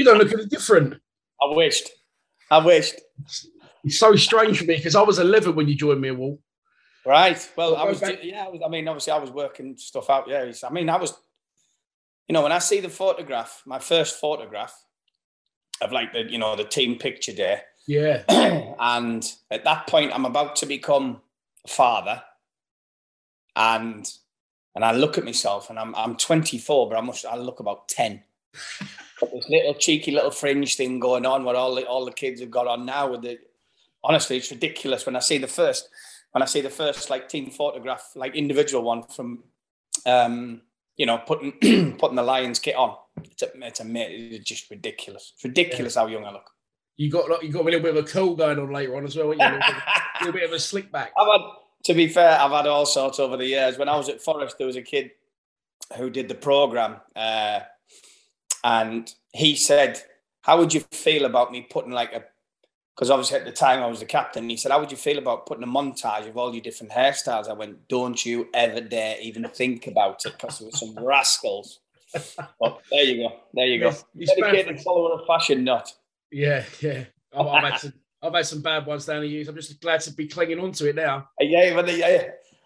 you don't look any different. I wished. I wished. It's so strange for me because I was 11 when you joined me at Wall. Right. Well, I was, yeah, I was, I mean, obviously, I was working stuff out. Yeah. I mean, I was, you know, when I see the photograph, my first photograph of like the, you know, the team picture day, Yeah. and at that point, I'm about to become a father, and and I look at myself, and I'm I'm 24, but I must I look about 10. This little cheeky little fringe thing going on, where all the all the kids have got on now. With the honestly, it's ridiculous when I see the first when I see the first like team photograph, like individual one from, um, you know, putting putting the Lions kit on. It's a, it's amazing. It's just ridiculous. It's ridiculous how young I look. You got like, you got a little bit of a cool going on later on as well. haven't you? A little, bit, a little bit of a slick back. I've had, to be fair, I've had all sorts over the years. When I was at Forest, there was a kid who did the program, uh, and he said, "How would you feel about me putting like a?" Because obviously at the time I was the captain. He said, "How would you feel about putting a montage of all your different hairstyles?" I went, "Don't you ever dare even think about it, because there were some rascals." But there you go. There you go. Bad Dedicated follower of fashion, not. Yeah, yeah. I've, I've had some. I've had some bad ones down the years. I'm just glad to be clinging on to it now. Uh, yeah, but yeah,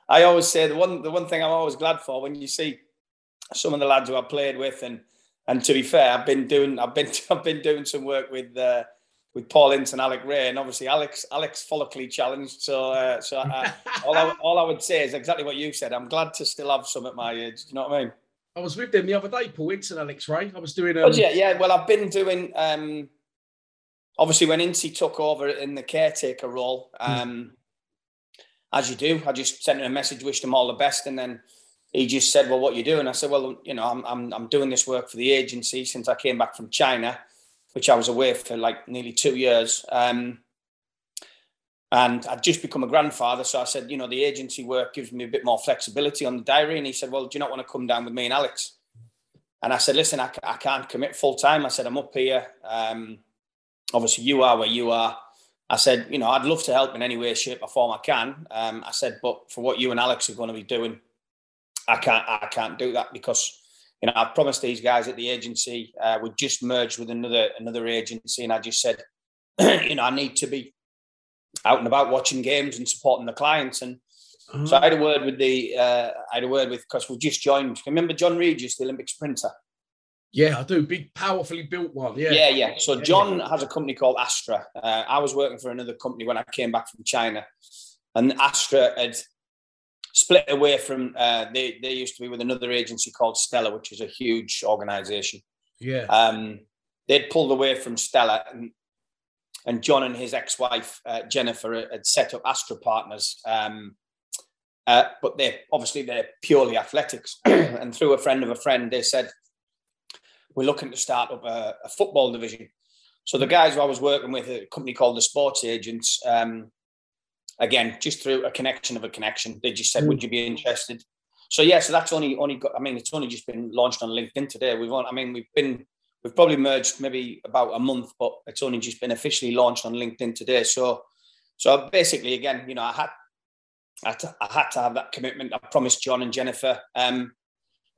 I always say the one the one thing I'm always glad for when you see some of the lads who I played with, and and to be fair, I've been doing I've been I've been doing some work with uh, with Paul Ince and Alec Rae, and obviously Alex Alex follically challenged. So uh, so I, all I, all I would say is exactly what you said. I'm glad to still have some at my age. Do you know what I mean? I was with them the other day, Paul Ince and Alex Rae. I was doing. Um, Oh, yeah, yeah. Well, I've been doing. Um, obviously, when Incy took over in the caretaker role, um, as you do, I just sent him a message, wished him all the best, and then he just said, "Well, what you doing?" I said, "Well, you know, I'm I'm I'm doing this work for the agency since I came back from China, which I was away for like nearly two years." Um, and I'd just become a grandfather, so I said, you know, the agency work gives me a bit more flexibility on the diary. And he said, "Well, do you not want to come down with me and Alex?" And I said, listen, I, I can't commit full time. I said, I'm up here. Um, obviously, you are where you are. I said, you know, I'd love to help in any way, shape, or form I can. Um, I said, but for what you and Alex are going to be doing, I can't, I can't do that because, you know, I've promised these guys at the agency. Uh, we just merged with another another agency, and I just said, you know, I need to be out and about watching games and supporting the clients. And so I had a word with the, uh, I had a word with because we just joined. Remember John Regis, the Olympic sprinter. Yeah, I do. Big, powerfully built one. Yeah. Yeah, yeah. So Yeah, John has a company called Astra. Uh, I was working for another company when I came back from China, and Astra had split away from. Uh, they they used to be with another agency called Stellar, which is a huge organisation. Yeah. Um, they'd pulled away from Stellar, and and John and his ex-wife uh, Jennifer had set up Astra Partners. Um, uh, but they obviously they're purely athletics, and through a friend of a friend, they said we're looking to start up a, a football division. So the guys who I was working with, a company called the Sports Agents, um, again, just through a connection of a connection, they just said, "Would you be interested?" So yeah, so that's only only got. I mean, it's only just been launched on LinkedIn today. We've on. I mean, we've been we've probably merged maybe about a month, but it's only just been officially launched on LinkedIn today. So, so basically, again, you know, I had, I had, to, I had to have that commitment. I promised John and Jennifer. Um,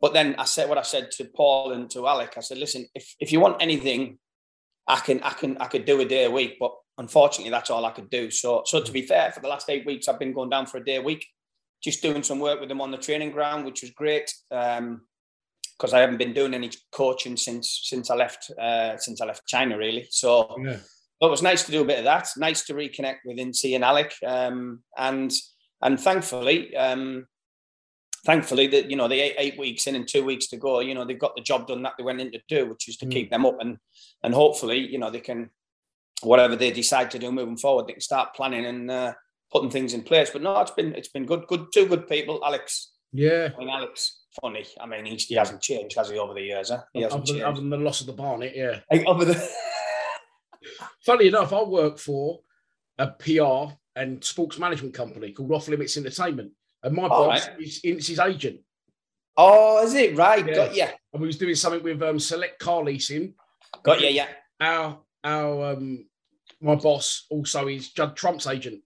but then I said what I said to Paul and to Alec. I said, listen, if if you want anything, I can I can I could do a day a week, but unfortunately, that's all I could do. So, so to be fair, for the last eight weeks, I've been going down for a day a week, just doing some work with them on the training ground, which was great. Um, because I haven't been doing any coaching since since I left uh, since I left China, really. So, yeah. it was nice to do a bit of that. Nice to reconnect with Incy and Alec, um, and and thankfully, um, thankfully that you know the eight, eight, weeks in and two weeks to go, you know they've got the job done that they went in to do, which is to mm. keep them up and and hopefully you know they can whatever they decide to do moving forward, they can start planning and uh, putting things in place. But no, it's been it's been good, good, two good people. Alex, yeah, I mean Alex, funny. I mean he, he hasn't changed, has he, over the years? Huh? He hasn't other, changed. other than the loss of the Barnet, yeah. other than... funny enough, I work for a PR and sports management company called Off Limits Entertainment, and my boss right. is, is his agent. Oh, is it right? Yeah. Got yeah. And we was doing something with um, Select Car Leasing. Got yeah, yeah. Our our um, my boss also is Judd Trump's agent,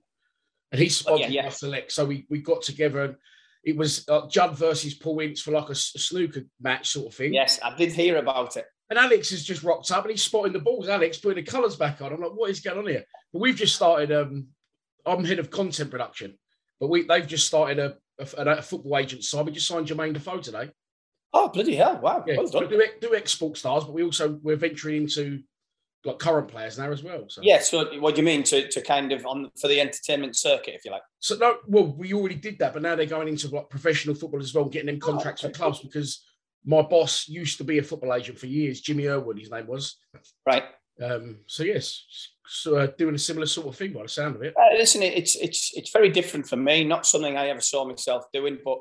and he's sponsored oh, yeah, yeah. Select. So we we got together and it was uh, Judd versus Paul Ince for like a, a, snooker match sort of thing. Yes, I did hear about it. And Alex has just rocked up and he's spotting the balls. Alex putting the colours back on. I'm like, what is going on here? But we've just started. Um, I'm head of content production, but we they've just started a, a, a football agent side. We just signed Jermaine Defoe today. Oh bloody hell! Wow, yeah, well done. do, do export stars, but we also we're venturing into like current players now as well. So. Yeah. So what do you mean to, to kind of on for the entertainment circuit, if you like? So no, well, we already did that, but now they're going into like professional football as well, getting them oh, contracts oh, okay. for clubs because my boss used to be a football agent for years. Jimmy Irwood, his name was. Right. Um, so yes, so uh, doing a similar sort of thing by the sound of it. Uh, listen, it's it's it's very different for me. Not something I ever saw myself doing, but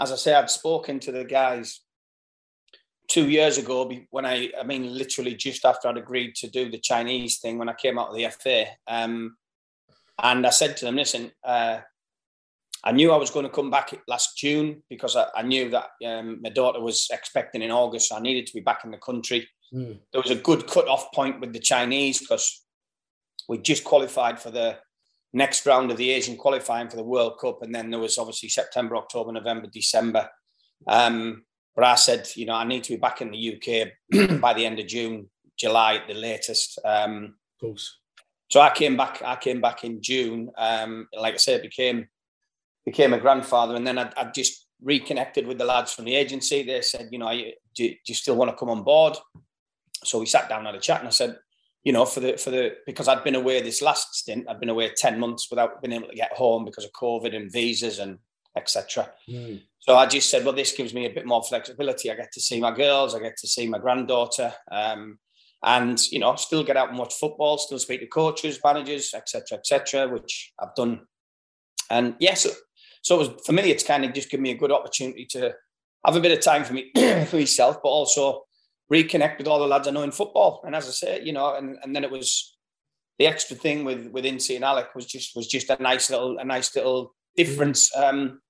as I say, I've spoken to the guys two years ago when I, I mean, literally just after I'd agreed to do the Chinese thing when I came out of the FA. Um, and I said to them, listen, uh, I knew I was going to come back last June because I, I knew that um, my daughter was expecting in August. So I needed to be back in the country. Mm. There was a good cut-off point with the Chinese because we just qualified for the next round of the Asian qualifying for the World Cup. And then there was obviously September, October, November, December. Um, but I said, you know, I need to be back in the UK by the end of June, July at the latest. Um, of course. So I came back. I came back in June. Um, like I said, became became a grandfather, and then I, I just reconnected with the lads from the agency. They said, you know, do, do you still want to come on board? So we sat down and had a chat, and I said, you know, for the for the because I'd been away this last stint, I'd been away ten months without being able to get home because of COVID and visas and etc. Mm. So I just said, well, this gives me a bit more flexibility. I get to see my girls, I get to see my granddaughter, um, and you know, still get out and watch football, still speak to coaches, managers, etc., etc., which I've done. And yes, yeah, so, so it was for me. It's kind of just given me a good opportunity to have a bit of time for me for myself, but also reconnect with all the lads I know in football. And as I say, you know, and, and then it was the extra thing with with Incy and Alec was just was just a nice little a nice little difference. Um,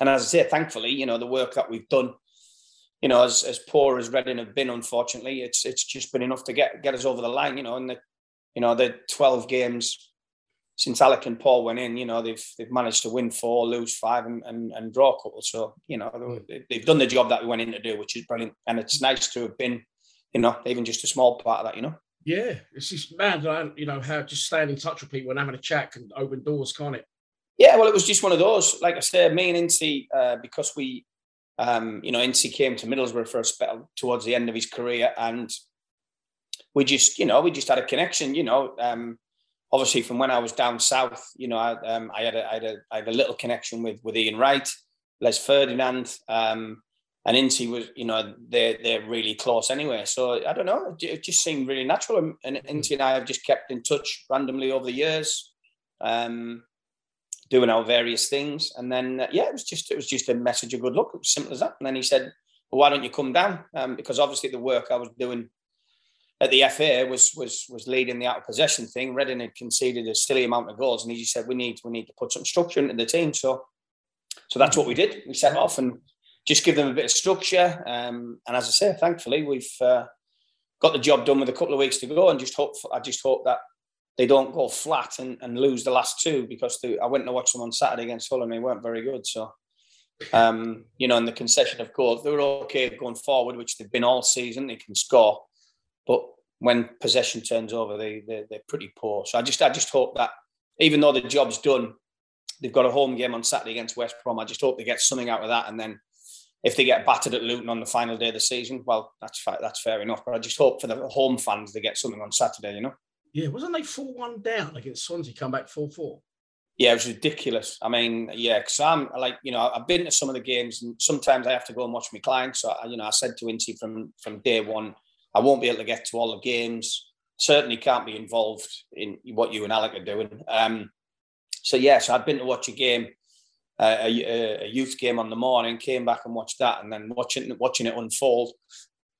and as I say, thankfully, you know, the work that we've done, you know, as, as poor as Reading have been, unfortunately, it's it's just been enough to get get us over the line, you know, and the you know, the 12 games since Alec and Paul went in, you know, they've they've managed to win four, lose five, and and, and draw a couple. So, you know, mm. they've done the job that we went in to do, which is brilliant. And it's nice to have been, you know, even just a small part of that, you know. Yeah, it's just mad, you know, how just staying in touch with people and having a chat can open doors, can't it? Yeah, well, it was just one of those. Like I said, me and Incy, uh, because we, um, you know, Incy came to Middlesbrough for a spell towards the end of his career, and we just, you know, we just had a connection. You know, um, obviously from when I was down south, you know, I, um, I, had, a, I had a, I had a little connection with with Ian Wright, Les Ferdinand, um, and Incy was, you know, they're they're really close anyway. So I don't know, it just seemed really natural, and Incy and I have just kept in touch randomly over the years. Um, doing our various things. And then uh, yeah, it was just it was just a message of good luck. It was simple as that. And then he said, well, "Why don't you come down?" Um, because obviously the work I was doing at the FA was was was leading the out of possession thing. Reading had conceded a silly amount of goals, and he just said, "We need we need to put some structure into the team." So so that's what we did. We set off and just give them a bit of structure. Um, and as I say, thankfully we've. Uh, got the job done with a couple of weeks to go, and just hope I just hope that they don't go flat and, and lose the last two because they, I went to watch them on Saturday against Fulham. They weren't very good, so um, you know, in the concession of goals, they were okay going forward, which they've been all season. They can score, but when possession turns over, they, they they're pretty poor. So I just I just hope that even though the job's done, they've got a home game on Saturday against West Brom. I just hope they get something out of that, and then if they get battered at Luton on the final day of the season, well, that's that's fair enough. But I just hope for the home fans they get something on Saturday. You know. Yeah, wasn't they four one down against Swansea? Come back four four. Yeah, it was ridiculous. I mean, yeah, because I'm like, you know, I've been to some of the games, and sometimes I have to go and watch my clients. So, I, you know, I said to Incy from from day one, I won't be able to get to all the games. Certainly can't be involved in what you and Alec are doing. Um, so yeah, so I'd been to watch a game, uh, a, a, youth game on the morning, came back and watched that, and then watching watching it unfold,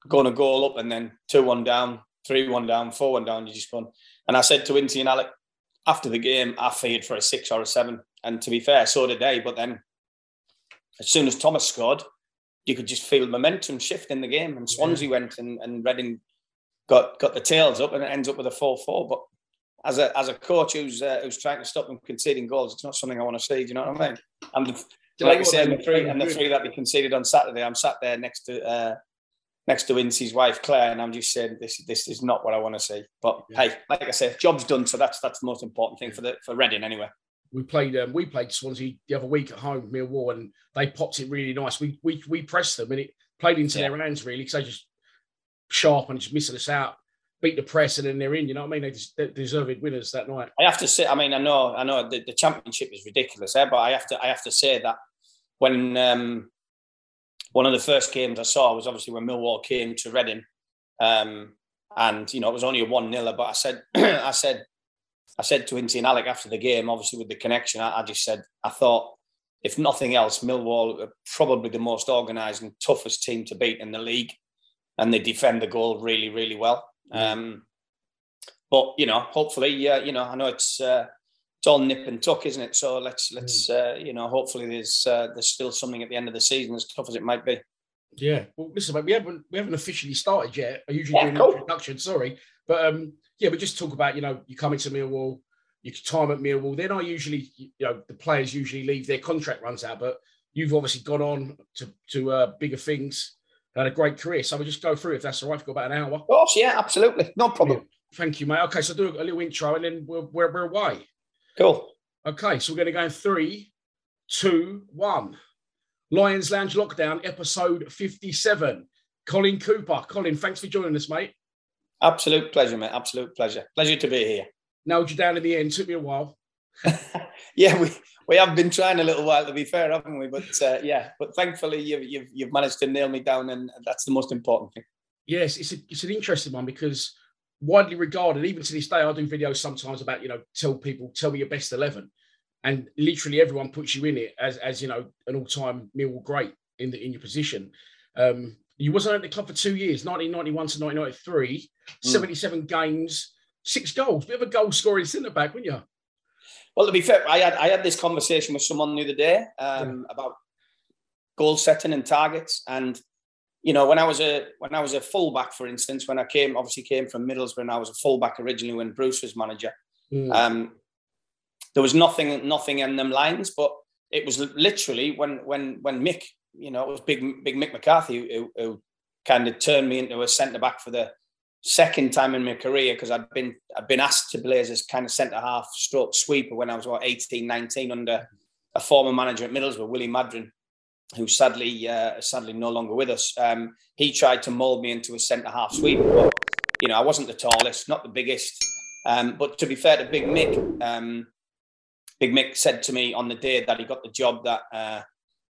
going a goal up, and then two one down, three one down, four one down. You just going. And I said to Incy and Alec, after the game, I feared for a six or a seven. And to be fair, so did they. But then as soon as Thomas scored, you could just feel momentum shift in the game. And Swansea yeah. went and, and Reading got got the tails up and it ends up with a 4-4. But as a as a coach who's uh, who's trying to stop them conceding goals, it's not something I want to see. Do you know what I mean? And the, like I said, the three and the three that they conceded on Saturday, I'm sat there next to uh, next to Incy's wife Claire, and I'm just saying this this is not what I want to see. But yeah. hey, like I said, job's done, so that's that's the most important thing for the for Reading anyway. We played um, we played Swansea the other week at home, Millwall, and they popped it really nice. We we we pressed them, and it played into yeah. their hands really because they just sharp and just missing us out. Beat the press and then they're in. You know what I mean? They just they deserved winners that night. I have to say, I mean, I know, I know the, the championship is ridiculous, eh? but I have to, I have to say that when um, one of the first games I saw was obviously when Millwall came to Reading, um, and you know it was only a one 0 But I said, I said, I said to Incy and Alec after the game, obviously with the connection, I, I just said I thought if nothing else, Millwall are probably the most organised and toughest team to beat in the league, and they defend the goal really, really well. Um, but you know, hopefully, uh, you know, I know it's uh, it's all nip and tuck, isn't it? So let's let's mm. uh, you know, hopefully there's uh, there's still something at the end of the season, as tough as it might be. Yeah, well, listen, mate, we haven't we haven't officially started yet. I usually yeah, do an cool. introduction, sorry, but um, yeah, we just talk about you know you come into Millwall, you time at Millwall. Then I usually you know the players usually leave their contract runs out, but you've obviously gone on to to uh, bigger things, had a great career. So we'll just go through if that's all right. We've got about an hour. Of course, yeah, absolutely, no problem. Yeah. Thank you, mate. Okay, so do a little intro and then we're, we're, we're away. Cool. Okay, so we're going to go in three, two, one. Lions Lounge Lockdown, episode 57. Colin Cooper. Colin, thanks for joining us, mate. Absolute pleasure, mate. Absolute pleasure. Pleasure to be here. Nailed you down in the end. Took me a while. yeah, we, we have been trying a little while to be fair, haven't we? But uh, yeah, but thankfully you've, you've, you've managed to nail me down, and that's the most important thing. Yes, it's a, it's an interesting one because widely regarded, even to this day, I do videos sometimes about, you know, tell people, tell me your best 11. And literally everyone puts you in it as, as you know, an all time Millwall great in the in your position. Um, you wasn't at the club for two years, 1991 to 1993, mm. 77 games, six goals. Bit of a goal scoring centre back, weren't you? Well, to be fair, I had I had this conversation with someone the other day um, yeah. about goal setting and targets, and you know, when I was a when I was a fullback, for instance, when I came, obviously came from Middlesbrough, and I was a fullback originally when Bruce was manager. Mm. Um, there was nothing, nothing in them lines, but it was literally when when when Mick, you know, it was big big Mick McCarthy who, who kind of turned me into a centre back for the second time in my career because I'd been I'd been asked to play as a kind of centre half stroke sweeper when I was about 18, 19 under a former manager at Middlesbrough, Willie Maddren, who sadly uh, sadly no longer with us. Um, he tried to mould me into a centre half sweeper, but you know I wasn't the tallest, not the biggest. Um, but to be fair to Big Mick, um, Big Mick said to me on the day that he got the job that uh,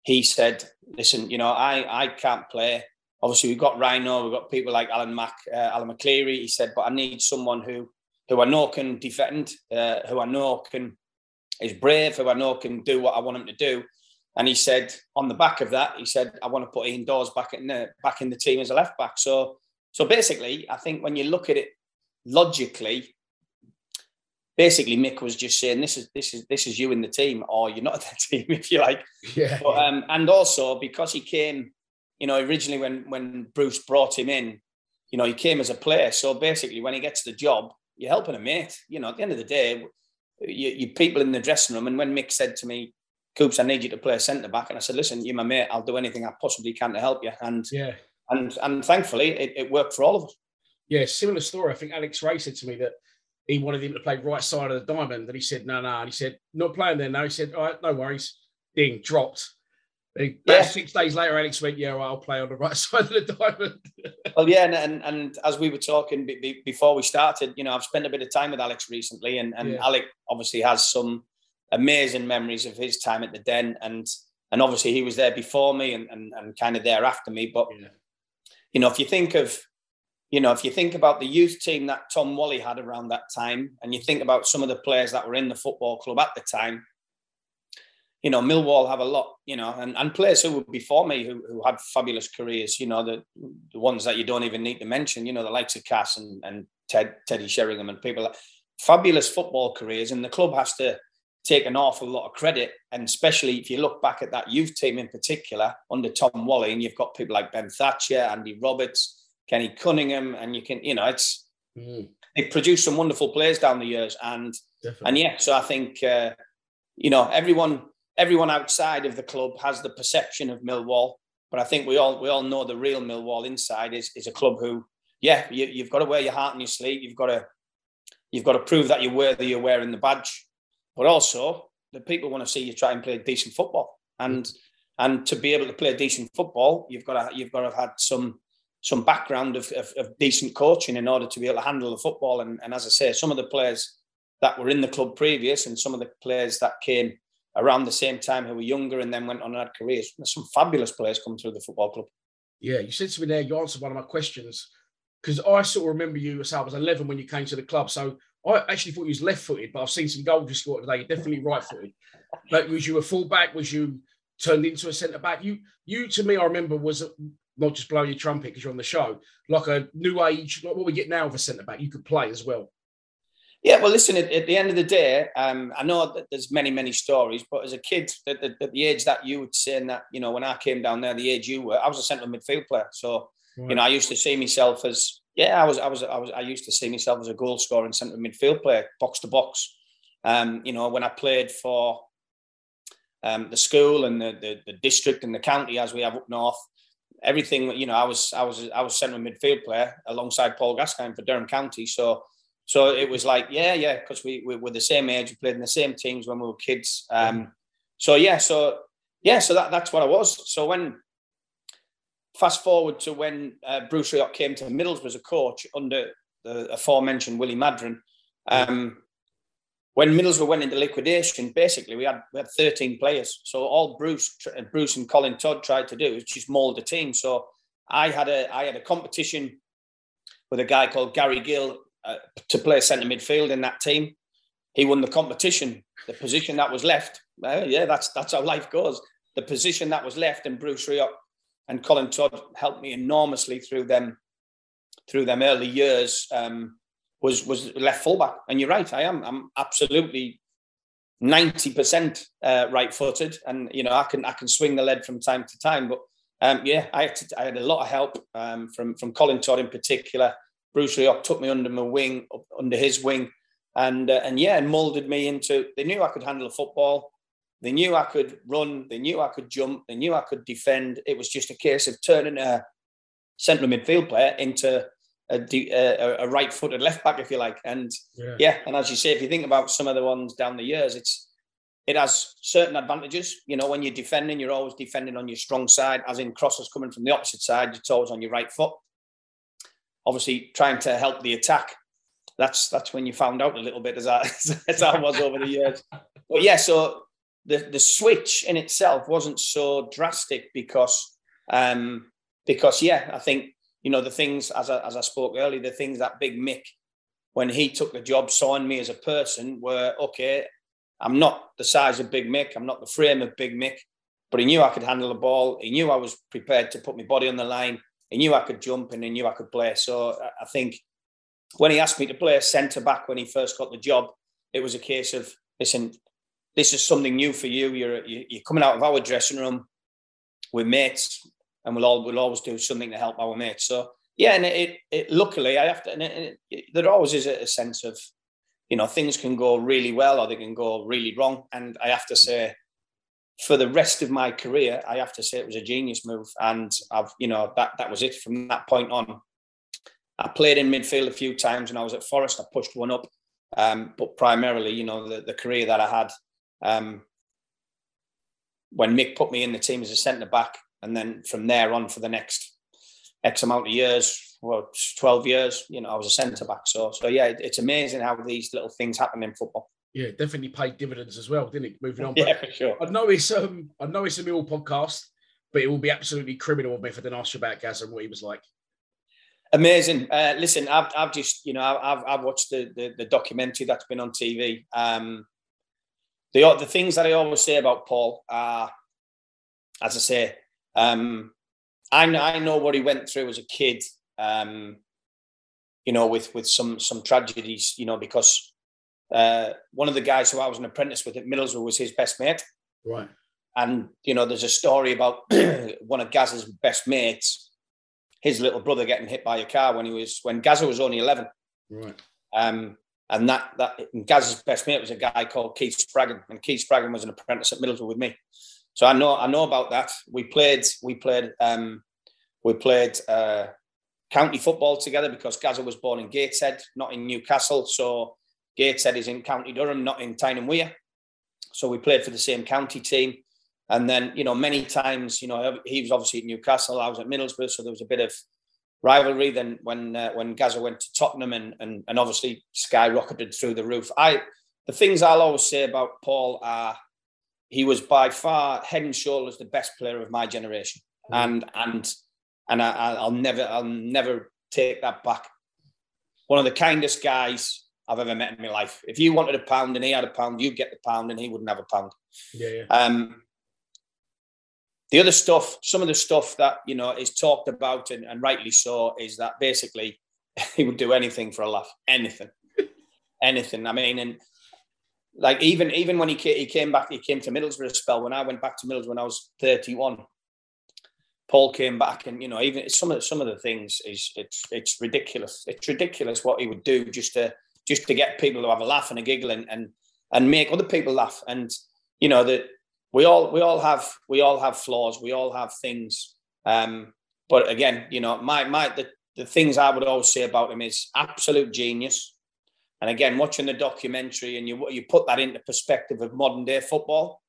he said, "Listen, you know I I can't play. Obviously we've got Rhino, we've got people like Alan Mac, uh, Alan McLeary." He said, "But I need someone who who I know can defend, uh, who I know can." is brave, who I know can do what I want him to do. And he said, on the back of that, he said, I want to put Ian Dawes back in the back in the team as a left back. So, so basically, I think when you look at it logically, basically Mick was just saying, this is this is this is you in the team, or you're not in the team, if you like. Yeah. But, um, and also because he came, you know, originally when when Bruce brought him in, you know, he came as a player. So basically, when he gets the job, you're helping a mate. You know, at the end of the day, you, you people in the dressing room. And when Mick said to me, Coops, I need you to play centre back, and I said, listen, you're my mate. I'll do anything I possibly can to help you. And yeah, and and thankfully, it, it worked for all of us. Yeah, similar story. I think Alex Rae said to me that he wanted him to play right side of the diamond, and he said, no, no. And he said, not playing there No, He said, all right, no worries. Ding, dropped. Yeah. six days later, Alex went, "Yeah, well, I'll play on the right side of the diamond." well, yeah, and, and, and as we were talking b- b- before we started, you know, I've spent a bit of time with Alex recently, and and yeah. Alex obviously has some amazing memories of his time at the Den, and and obviously he was there before me, and and, and kind of there after me. But yeah. you know, if you think of you know, if you think about the youth team that Tom Walley had around that time, and you think about some of the players that were in the football club at the time, you know, Millwall have a lot, you know, and, and players who were before me who, who had fabulous careers, you know, the, the ones that you don't even need to mention, you know, the likes of Cass and, and Ted, Teddy Sheringham and people like fabulous football careers. And the club has to take an awful lot of credit. And especially if you look back at that youth team in particular under Tom Walley, and you've got people like Ben Thatcher, Andy Roberts, Kenny Cunningham, and you can, you know, it's, mm. they produced some wonderful players down the years. And, Definitely. and yeah, so I think, uh, you know, everyone, everyone outside of the club has the perception of Millwall, but I think we all we all know the real Millwall inside is is a club who, yeah, you, have got to wear your heart on your sleeve. You've got to you've got to prove that you're worthy you're wearing the badge, but also the people want to see you try and play decent football. And mm. and to be able to play decent football, you've got to you've got to have had some some background of, of, of decent coaching in order to be able to handle the football. And, and as I say, some of the players that were in the club previous and some of the players that came around the same time who were younger and then went on and had careers. There's some fabulous players come through the football club. Yeah, you said to me there, you answered one of my questions because I sort of remember you as I was 11 when you came to the club. So I actually thought you was left footed, but I've seen some goals you scored today. You're definitely right footed. But was you a fullback? Was you turned into a centre back? You, you to me, I remember was not just blowing your trumpet because you're on the show, like a new age, like what we get now of a centre back. You could play as well. Yeah, well, listen. At, at, the end of the day, um, I know that there's many, many stories. But as a kid, at the, at the, age that you would say, that you know, when I came down there, the age you were, I was a central midfield player. So right. you know, I used to see myself as yeah, I was, I was, I was, I used to see myself as a goal scorer and central midfield player, box to box. Um, you know, when I played for um, the school and the, the, the district and the county, as we have up north, everything. You know, I was, I was, I was central midfield player alongside Paul Gascoigne for Durham County. So so it was like, yeah, yeah, because we, we were the same age, we played in the same teams when we were kids. Um, so yeah, so yeah, so that, that's what I was. So when fast forward to when uh, Bruce Rioch came to Middlesbrough as a coach under the aforementioned Willie Maddren, um, when Middlesbrough went into liquidation, basically we had we had 13 players. So all Bruce Bruce and Colin Todd tried to do is just mould the team. So I had a I had a competition with a guy called Gary Gill uh, to play centre midfield in that team. He won the competition. The position that was left, uh, yeah, that's that's how life goes. The position that was left, and Bruce Rioch and Colin Todd helped me enormously through them through them early years. Um, was was left fullback, and you're right. I am. I'm absolutely ninety percent uh, right-footed, and you know I can I can swing the lead from time to time. But um, yeah, I had, to, I had a lot of help um, from from Colin Todd in particular. Bruce Rioch took me under my wing, under his wing, and uh, and yeah, and molded me into. They knew I could handle football. They knew I could run. They knew I could jump. They knew I could defend. It was just a case of turning a central midfield player into a, a, a right-footed left back, if you like. And yeah. yeah, and as you say, if you think about some of the ones down the years, it's it has certain advantages. You know, when you're defending, you're always defending on your strong side, as in crosses coming from the opposite side, you're always on your right foot obviously trying to help the attack. That's that's when you found out a little bit as I as I was over the years. But yeah, so the the switch in itself wasn't so drastic because um because yeah, I think you know the things as I, as I spoke earlier, the things that Big Mick when he took the job signed me as a person were okay. I'm not the size of Big Mick. I'm not the frame of Big Mick, but he knew I could handle the ball. He knew I was prepared to put my body on the line. He knew I could jump and he knew I could play. So I think when he asked me to play a centre back when he first got the job, it was a case of listen, this is something new for you. You're you're coming out of our dressing room with mates, and we'll all we'll always do something to help our mates. So yeah, and it, it luckily I have to, and it, it, there always is a, a sense of, you know, things can go really well or they can go really wrong. And I have to say, for the rest of my career, I have to say it was a genius move. And I've, you know, that that was it from that point on. I played in midfield a few times, when I was at Forest. I pushed one up, um, but primarily, you know, the, the career that I had. Um, when Mick put me in the team as a centre back, and then from there on for the next X amount of years, well, 12 years, you know, I was a centre back. So, so yeah, it, it's amazing how these little things happen in football. Yeah, definitely paid dividends as well, didn't it? Moving on. yeah, for sure. I know it's um, I know it's a Mill podcast, but it will be absolutely criminal of me if I didn't ask you about Gaz and what he was like. Amazing. Uh, listen, I've, I've just, you know, I've, I've watched the, the, the documentary that's been on TV. Um, the the things that I always say about Paul are, as I say, um, I know, I know what he went through as a kid. Um, you know, with with some some tragedies. You know, because uh, one of the guys who I was an apprentice with at Middlesbrough was his best mate. Right. And you know, there's a story about one of Gaz's best mates, his little brother getting hit by a car when he was when Gaza was only eleven. Right. Um, and that that Gaz's best mate was a guy called Keith Spraggon, and Keith Spraggon was an apprentice at Middlesbrough with me. So I know I know about that. We played we played um, we played uh, county football together because Gaza was born in Gateshead, not in Newcastle. So Gateshead is in County Durham, not in Tyne and Wear. So we played for the same county team. And then, you know, many times, you know, he was obviously at Newcastle, I was at Middlesbrough, so there was a bit of rivalry. Then when uh, when Gaza went to Tottenham and, and and obviously skyrocketed through the roof. I the things I'll always say about Paul are he was by far head and shoulders the best player of my generation, mm-hmm. and and and I, will never I'll never take that back. One of the kindest guys I've ever met in my life. If you wanted a pound and he had a pound, you'd get the pound and he wouldn't have a pound. Yeah. yeah. Um, the other stuff, some of the stuff that you know is talked about and, and rightly so, is that basically he would do anything for a laugh, anything, anything. I mean, and like even even when he came, he came back, he came to Middlesbrough a spell. When I went back to Middlesbrough when I was thirty one, Paul came back, and you know, even some of the, some of the things is it's it's ridiculous. It's ridiculous what he would do just to just to get people to have a laugh and a giggle and and and make other people laugh. And you know that we all we all have we all have flaws. We all have things. Um, but again, you know, my my the, the things I would always say about him is absolute genius. And again, watching the documentary and you you put that into perspective of modern day football.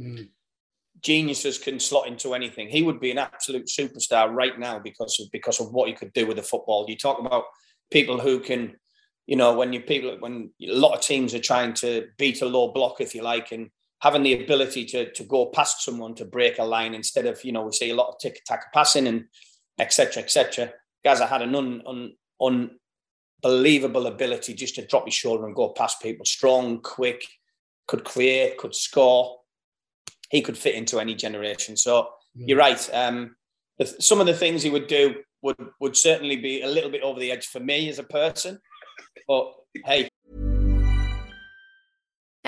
Mm. Geniuses can slot into anything. He would be an absolute superstar right now because of because of what he could do with the football. You talk about people who can, you know, when you people when a lot of teams are trying to beat a low block, if you like, and having the ability to to go past someone to break a line instead of you know we see a lot of tick tack passing and etc etc. Gaza had an un, un, unbelievable ability just to drop his shoulder and go past people. Strong, quick, could create, could score. He could fit into any generation. So mm. you're right. Um, some of the things he would do would would certainly be a little bit over the edge for me as a person. But hey,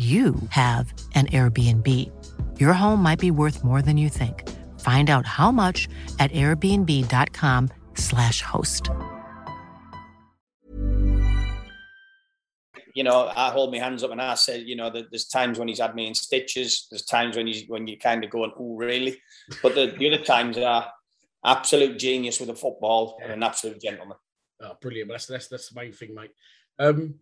you have an Airbnb. Your home might be worth more than you think. Find out how much at airbnb.com/slash host. You know, I hold my hands up and I said, you know, that there's times when he's had me in stitches. There's times when he's when you kind of going, oh, really? But the, the other times are absolute genius with a football and an absolute gentleman. Oh, brilliant. That's, that's, that's the main thing, mate. Um,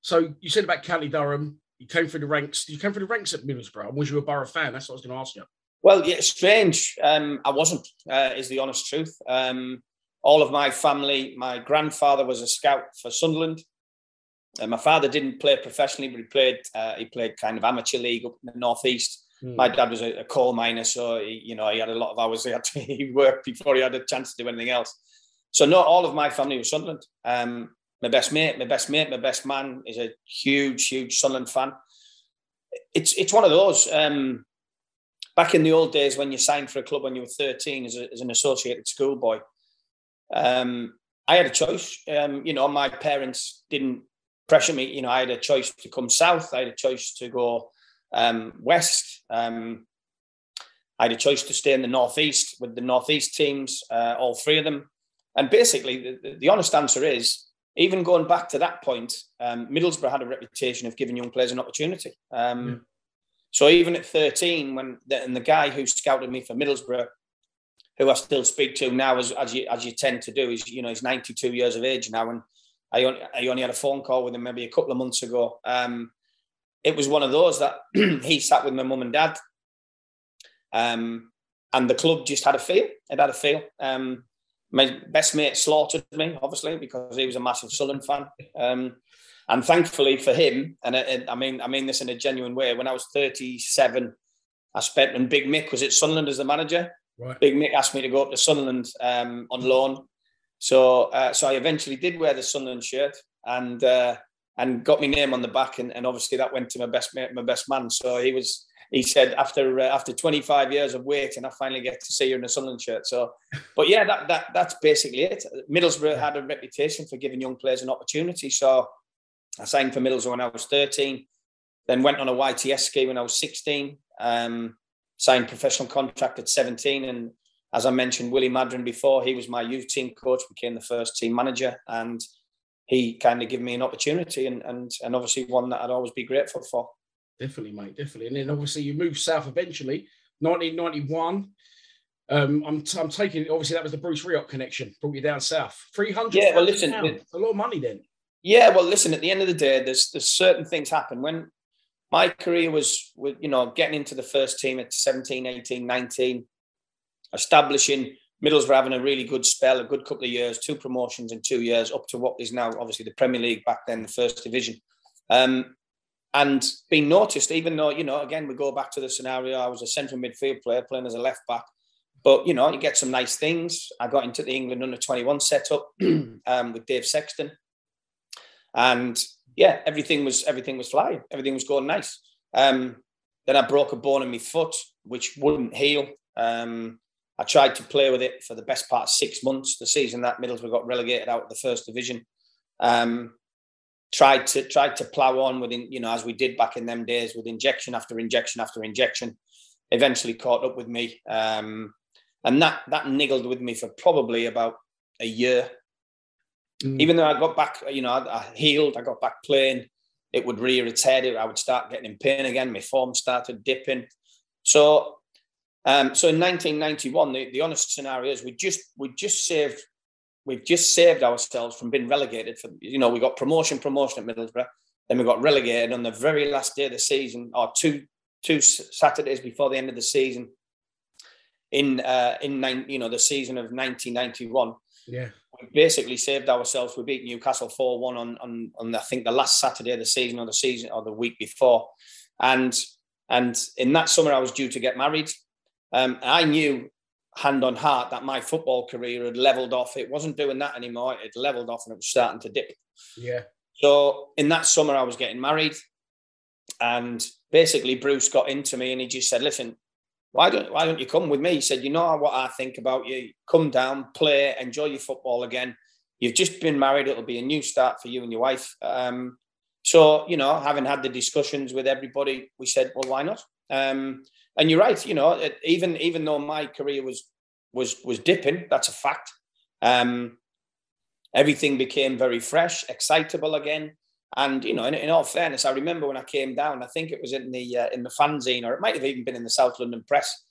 so you said about County Durham, you came through the ranks. You came through the ranks at Middlesbrough. And was you a Boro fan? That's what I was going to ask you. Well, yeah, strange. Um, I wasn't, uh, is the honest truth. Um, all of my family, my grandfather was a scout for Sunderland. Uh, my father didn't play professionally, but he played. Uh, he played kind of amateur league up in the northeast. Mm. My dad was a, a, coal miner, so he, you know he had a lot of hours. He had to he worked before he had a chance to do anything else. So not all of my family was Sunderland. Um, my best mate, my best mate, my best man is a huge, huge Sunderland fan. It's it's one of those. Um, back in the old days when you signed for a club when you were 13 as, a, as an associated schoolboy, um, I had a choice. Um, you know, my parents didn't pressure me. You know, I had a choice to come south. I had a choice to go um, west. Um, I had a choice to stay in the northeast with the northeast teams, uh, all three of them. And basically, the, the honest answer is even going back to that point, um, Middlesbrough had a reputation of giving young players an opportunity. Um, yeah. So even at 13, when the, and the guy who scouted me for Middlesbrough, who I still speak to now, as, as you as you tend to do, is you know he's 92 years of age now, and I only, I only had a phone call with him maybe a couple of months ago. Um, it was one of those that he sat with my mum and dad, um, and the club just had a feel. It had a feel. My best mate slaughtered me, obviously, because he was a massive Sunderland fan. Um, and thankfully for him, and I, I, mean, I mean this in a genuine way. When I was 37, I spent and Big Mick was at Sunderland as the manager. Right. Big Mick asked me to go up to Sunderland um, on loan, so uh, so I eventually did wear the Sunderland shirt and uh, and got my name on the back, and, and obviously that went to my best mate, my best man. So he was he said after uh, after 25 years of waiting, I finally get to see you in a Sunderland shirt. So, but yeah, that that that's basically it. Middlesbrough had a reputation for giving young players an opportunity. So, I signed for Middlesbrough when I was 13, then went on a YTS scheme when I was 16. Um, signed professional contract at 17, and as I mentioned, Willie Maddren before, he was my youth team coach, became the first team manager, and he kind of gave me an opportunity, and and and obviously one that I'd always be grateful for. Definitely, mate. Definitely. And then obviously you moved south eventually, 1991. Um, I'm, I'm taking obviously that was the Bruce Rioch connection, brought you down south. 300. Yeah, well, listen, a lot of money then. Yeah, well, listen. At the end of the day, there's there's certain things happen when my career was with you know getting into the first team at 17, 18, 19, establishing Middlesbrough having a really good spell, a good couple of years, two promotions in two years, up to what is now obviously the Premier League back then, the first division. Um, and being noticed, even though, you know, again, we go back to the scenario, I was a central midfield player playing as a left back. But, you know, you get some nice things. I got into the England under 21 setup um, with Dave Sexton. And yeah, everything was everything was flying. Everything was going nice. Um, then I broke a bone in my foot, which wouldn't heal. Um, I tried to play with it for the best part of six months. The season that Middlesbrough got relegated out of the first division. Um, tried to tried to plow on within you know as we did back in them days with injection after injection after injection eventually caught up with me. Um, and that that niggled with me for probably about a year. Mm. even though i got back you know I, I, healed i got back playing it would rear its head i would start getting in pain again my form started dipping. So um, so in 1991 the, the honest scenario is we just we just saved we've just saved ourselves from being relegated. For you know, we got promotion, promotion at Middlesbrough, then we got relegated on the very last day of the season, or two two Saturdays before the end of the season. In uh, in nine, you know, the season of 1991. Yeah, we basically saved ourselves. We beat Newcastle four one on on on I think the last Saturday of the season or the season or the week before, and And in that summer, I was due to get married. Um, I knew hand on heart that my football career had leveled off. It wasn't doing that anymore. It leveled off and it was starting to dip. Yeah. So in that summer, I was getting married, and basically Bruce got into me and he just said, "Listen, why don't why don't you come with me?" He said, "You know what I think about you. Come down, play, enjoy your football again. You've just been married. It'll be a new start for you and your wife." Um, so you know, having had the discussions with everybody, we said, "Well, why not?" Um, and you're right. You know, even even though my career was was was dipping, that's a fact. Um, everything became very fresh, excitable again. And you know, in, in, all fairness, I remember when I came down. I think it was in the uh, in the fanzine, or it might have even been in the South London Press.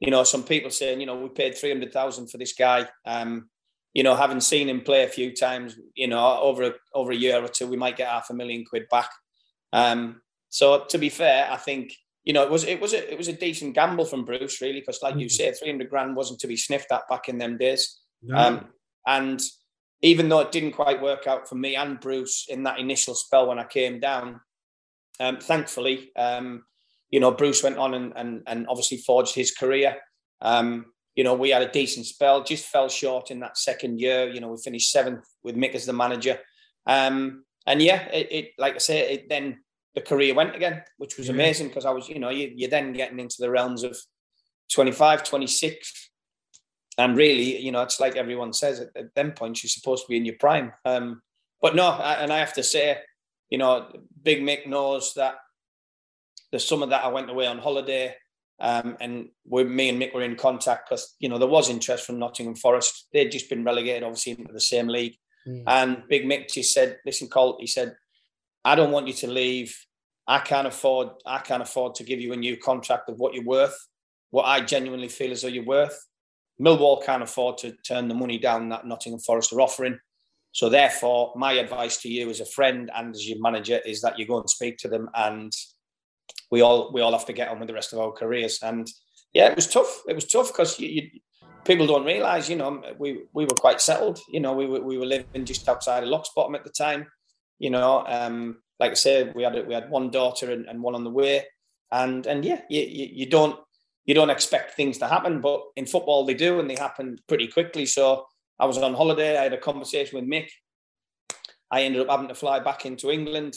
You know, some people saying, you know, we paid three hundred thousand for this guy. Um, you know, having seen him play a few times, you know, over a, over a year or two, we might get half a million quid back. Um, so to be fair, I think you know it was it was a, it was a decent gamble from Bruce, really, because like mm-hmm. you said, three hundred grand wasn't to be sniffed at back in them days. No. Um, and even though it didn't quite work out for me and Bruce in that initial spell when I came down, um, thankfully, um, you know, Bruce went on and, and, and obviously forged his career. Um, you know, we had a decent spell, just fell short in that second year. You know, we finished seventh with Mick as the manager. Um, and yeah, it, it, like I say, it then the career went again, which was amazing because I was, you know, you, you're then getting into the realms of 25, 26, and really, you know, it's like everyone says at, at them points, you're supposed to be in your prime. Um, but no, I, and I have to say, you know, Big Mick knows that the summer that I went away on holiday, um, and with me and Mick were in contact because you know there was interest from Nottingham Forest. They'd just been relegated, obviously, into the same league. Mm. And Big Mick just said, "Listen, Colt," he said, "I don't want you to leave. I can't afford. I can't afford to give you a new contract of what you're worth. What I genuinely feel as though you're worth. Millwall can't afford to turn the money down that Nottingham Forest are offering. So therefore, my advice to you as a friend and as your manager is that you go and speak to them, and we all we all have to get on with the rest of our careers. And yeah, it was tough. It was tough because you people don't realise, you know, we we were quite settled. You know, we were, we were living just outside of Locksbottom at the time. You know, um, like I said, we had we had one daughter and, and one on the way, and and yeah, you, you, you don't you don't expect things to happen, but in football they do, and they happen pretty quickly. So I was on holiday. I had a conversation with Mick. I ended up having to fly back into England,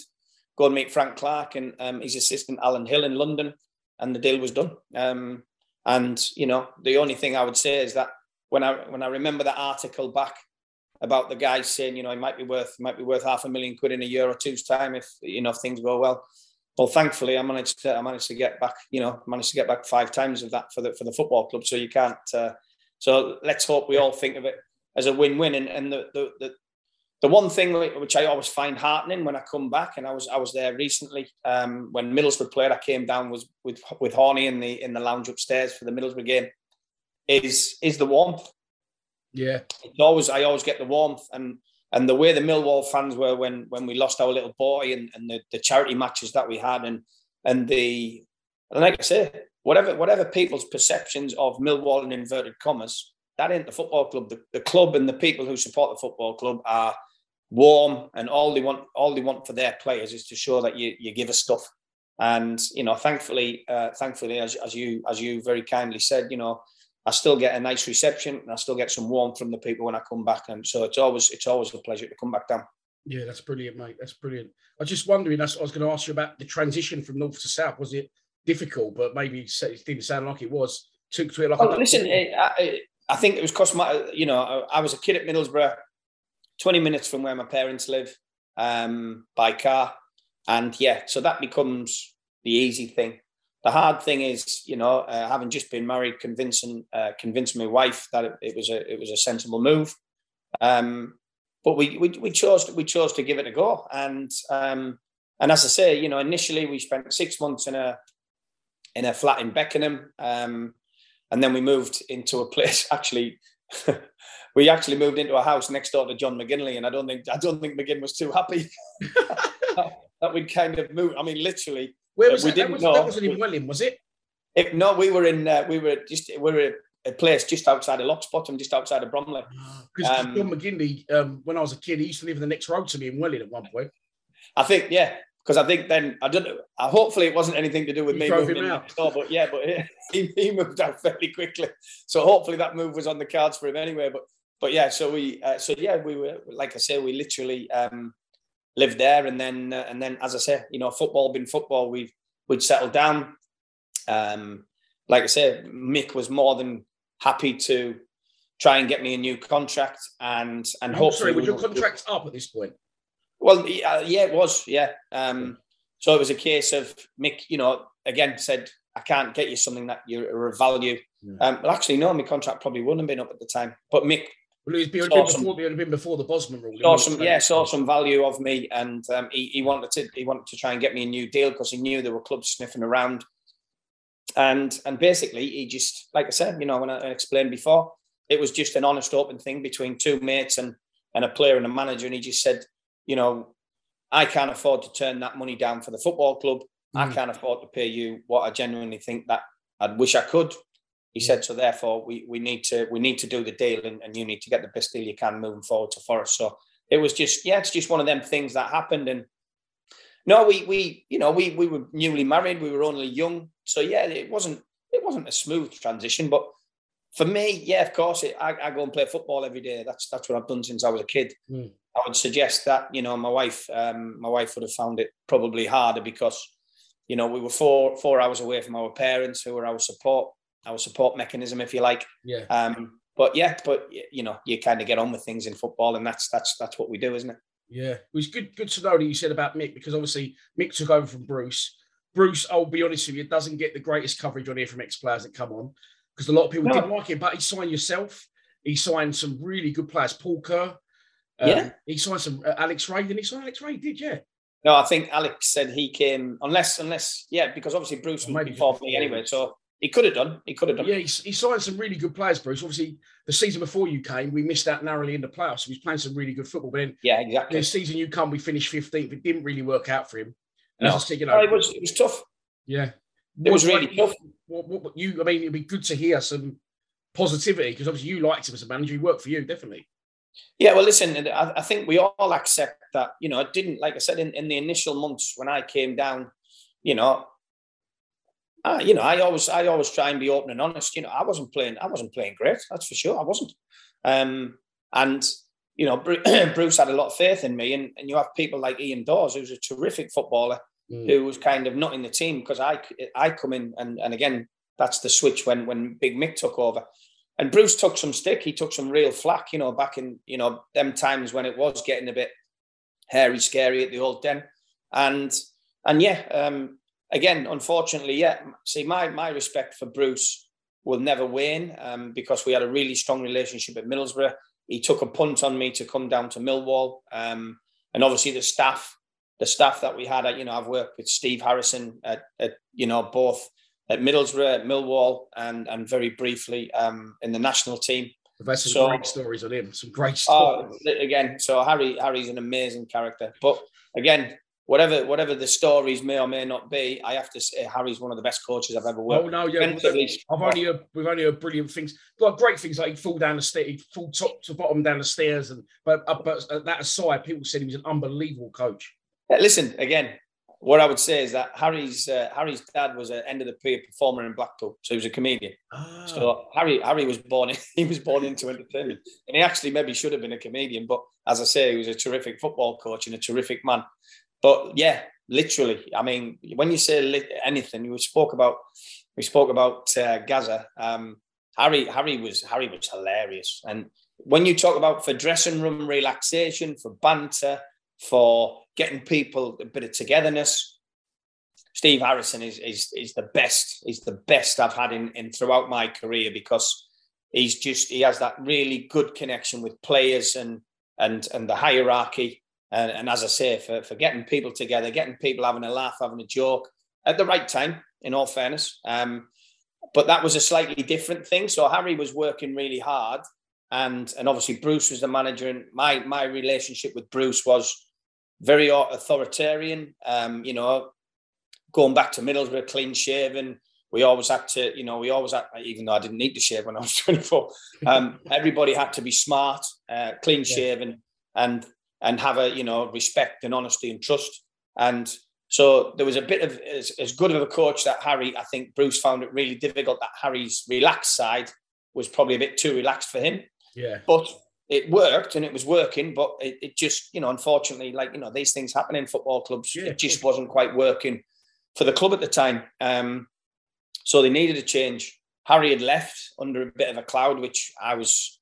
go and meet Frank Clark and um, his assistant Alan Hill in London, and the deal was done. Um, and you know, the only thing I would say is that when I when I remember that article back about the guy saying, you know, he might be worth might be worth half a million quid in a year or two's time if you know if things go well well, thankfully, I managed to I managed to get back. You know, managed to get back five times of that for the for the football club. So you can't. Uh, so let's hope we all think of it as a win-win. And and the the the, the one thing which I always find heartening when I come back, and I was I was there recently um, when Middlesbrough played. I came down was with with Horney in the in the lounge upstairs for the Middlesbrough game. Is is the warmth? Yeah, it's always I always get the warmth, and and the way the Millwall fans were when when we lost our little boy and, and the, the charity matches that we had and and the and like I say, whatever whatever people's perceptions of Millwall and inverted commas, that ain't the football club. The, the club and the people who support the football club are warm and all they want all they want for their players is to show that you you give us stuff. And you know, thankfully, uh, thankfully, as, as you as you very kindly said, you know, I still get a nice reception and I still get some warmth from the people when I come back. And so it's always it's always a pleasure to come back down. Yeah, that's brilliant, mate. That's brilliant. I was just wondering, I was going to ask you about the transition from north to south. Was it difficult? But maybe it didn't sound like it was. Took to it like. Oh, listen, it, I, I, think it was because my, you know, I, I, was a kid at Middlesbrough, twenty minutes from where my parents live, um, by car, and yeah, so that becomes the easy thing the hard thing is, you know, uh, having just been married, convincing uh, convincing my wife that it, it, was a it was a sensible move. Um, but we, we we chose we chose to give it a go, and um, and as I say, you know, initially we spent six months in a in a flat in Beckenham, um, and then we moved into a place. Actually, we actually moved into a house next door to John McGinlay, and I don't think I don't think McGinn was too happy that we'd kind of moved. I mean, literally where was we that? Didn't that, was, know. that wasn't in Welling, was it? it? No, we were in. Uh, we were just. We were a place just outside of Locksbottom, just outside of Bromley. Because ah, um, John McGinlay, um, when I was a kid, he used to live in the next road to me in Welling at one point. I think, yeah, because I think then I don't know. Uh, hopefully, it wasn't anything to do with You me moving in out. door, but yeah, but he, he moved out fairly quickly. So hopefully that move was on the cards for him anyway. But but yeah, so we uh, so yeah, we were like I say, we literally um, lived there, and then uh, and then as I say, you know, football being football, We've we'd settled down. Um, like I say, Mick was more than happy to try and get me a new contract, and and I'm hopefully sorry, was your contract up at this point? well, yeah, yeah, it was. Yeah. Um, so it was a case of Mick, you know, again said, I can't get you something that you're of value. Yeah. Um, well, actually, no, my contract probably wouldn't have been up at the time. But Mick Well, it would been, some- before, it would have been before the Bosman rule. saw some, yeah, saw some value of me, and um, he, he wanted to he wanted to try and get me a new deal because he knew there were clubs sniffing around. And and basically, he just, like I said, you know, when I explained before, it was just an honest, open thing between two mates and and a player and a manager. And he just said, you know, I can't afford to turn that money down for the football club. I Mm. can't afford to pay you what I genuinely think that I'd wish I could. He said, so therefore we we need to we need to do the deal and, and you need to get the best deal you can moving forward to Forest. So it was just yeah, it's just one of them things that happened. And no, we we you know we we were newly married, we were only young, so yeah, it wasn't it wasn't a smooth transition. But for me, yeah, of course, it, I, I go and play football every day. That's that's what I've done since I was a kid. Mm. I would suggest that you know my wife um, my wife would have found it probably harder because you know we were four four hours away from our parents who were our support our support mechanism if you like Yeah. um, but yeah but you know you kind of get on with things in football and that's that's that's what we do isn't it Yeah, it was good. Good to know that you said about Mick because obviously Mick took over from Bruce. Bruce, I'll be honest with you, doesn't get the greatest coverage on here from ex players that come on because a lot of people No. didn't like him. But he signed yourself. He signed some really good players. Paul Kerr. Um, Yeah. He signed some uh, Alex Rae. Didn't he sign Alex Rae? Did yeah. no i think alex said he came unless unless yeah because obviously bruce was Maybe before me anyway so he could have done he could have done Yeah, he, he signed some really good players, Bruce. Obviously, the season before you came, we missed out narrowly in the playoffs. He was playing some really good football. But then yeah exactly the season you come, we finished 15th. It didn't really work out for him. And No. I said, you No, know, it was it was tough yeah. it was really tough What, what, what you, I mean, it'd be good to hear some positivity because obviously you liked him as a manager. He worked for you, definitely. Yeah, well, listen, I, I think we all accept that, you know, it didn't, like I said, in, in the initial months when I came down, you know, I, you know, I always, I always try and be open and honest. You know, I wasn't playing, I wasn't playing great. That's for sure. I wasn't. Um, and you know, Bruce had a lot of faith in me, and, and you have people like Ian Dawes, who's a terrific footballer, who was kind of not in the team because I, I come in, and and again, that's the switch when when Big Mick took over. And Bruce took some stick. He took some real flack, you know, back in, you know, them times when it was getting a bit hairy, scary at the old den. And and yeah, um, again, unfortunately, yeah. See, my my respect for Bruce will never wane um, because we had a really strong relationship at Middlesbrough. He took a punt on me to come down to Millwall, um, and obviously the staff, the staff that we had. At, you know, I've worked with Steve Harrison at, at you know both at Middlesbrough, at Millwall, and and very briefly um, in the national team. Had some So- great stories on him. Some great Oh, stories. again, so Harry Harry's an amazing character. But again, whatever whatever the stories may or may not be, I have to say Harry's one of the best coaches I've ever worked. Oh no, yeah. Defensively- I've only heard, we've only heard brilliant things. Like great things like he'd fall down the stairs, he'd fall top to bottom down the stairs, and but uh, but that aside, people said he was an unbelievable coach. Uh, Listen, again, what I would say is that Harry's uh, Harry's dad was an end of the pier performer in Blackpool, so he was a comedian. Ah, So Harry Harry was born he was born into entertainment, and he actually maybe should have been a comedian. But as I say, he was a terrific football coach and a terrific man. But yeah, literally, I mean, when you say li- anything, you spoke about we spoke about uh, Gaza. Um, Harry Harry was Harry was hilarious, and when you talk about for dressing room relaxation, for banter, for getting people a bit of togetherness, Steve Harrison is is is the best. He's the best I've had in, in throughout my career because he's just he has that really good connection with players and and and the hierarchy. And, and as I say, for, for getting people together, getting people having a laugh, having a joke at the right time, in all fairness. Um, but that was a slightly different thing. So Harry was working really hard, and and obviously Bruce was the manager, and my my relationship with Bruce was very authoritarian. Um, you know, going back to Middlesbrough, clean shaven. We always had to, you know, we always had, even though I didn't need to shave when I was 24, um, everybody had to be smart, uh, clean shaven, and and have a, you know, respect and honesty and trust. And So there was a bit of as, as good of a coach that Harry. I think Bruce found it really difficult that Harry's relaxed side was probably a bit too relaxed for him. Yeah. But it worked and it was working, but it, it just, you know, unfortunately, like, you know, these things happen in football clubs. Yeah, it just wasn't quite working for the club at the time. Um, so they needed a change. Harry had left under a bit of a cloud, which I was,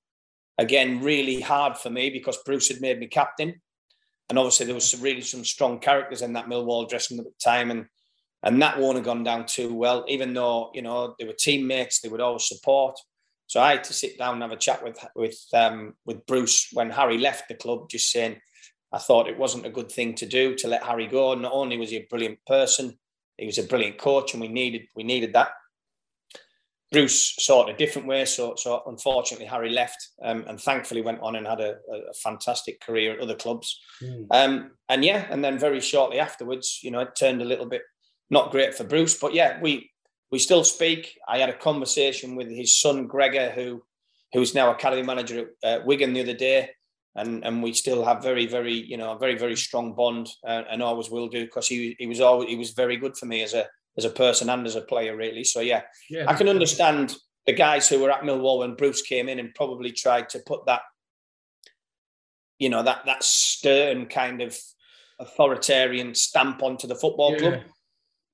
again, really hard for me because Bruce had made me captain. And obviously there was some, really some strong characters in that Millwall dressing room at the time. And and that won't have gone down too well, even though, you know, they were teammates, they would always support. So I had to sit down and have a chat with with um, with Bruce when Harry left the club, just saying I thought it wasn't a good thing to do to let Harry go. Not only was he a brilliant person, he was a brilliant coach, and we needed we needed that. Bruce saw it a different way, so so unfortunately Harry left, um, and thankfully went on and had a, a fantastic career at other clubs. Mm. Um, and yeah, and then very shortly afterwards, you know, it turned a little bit not great for Bruce, but yeah, we we still speak. I had a conversation with his son Gregor, who who is now academy manager at uh, Wigan the other day, and and we still have very very you know a very very strong bond, uh, and always will do because he he was always he was very good for me as a as a person and as a player really. So yeah, Yeah. I can understand the guys who were at Millwall when Bruce came in and probably tried to put that you know that that stern kind of authoritarian stamp onto the football Yeah. club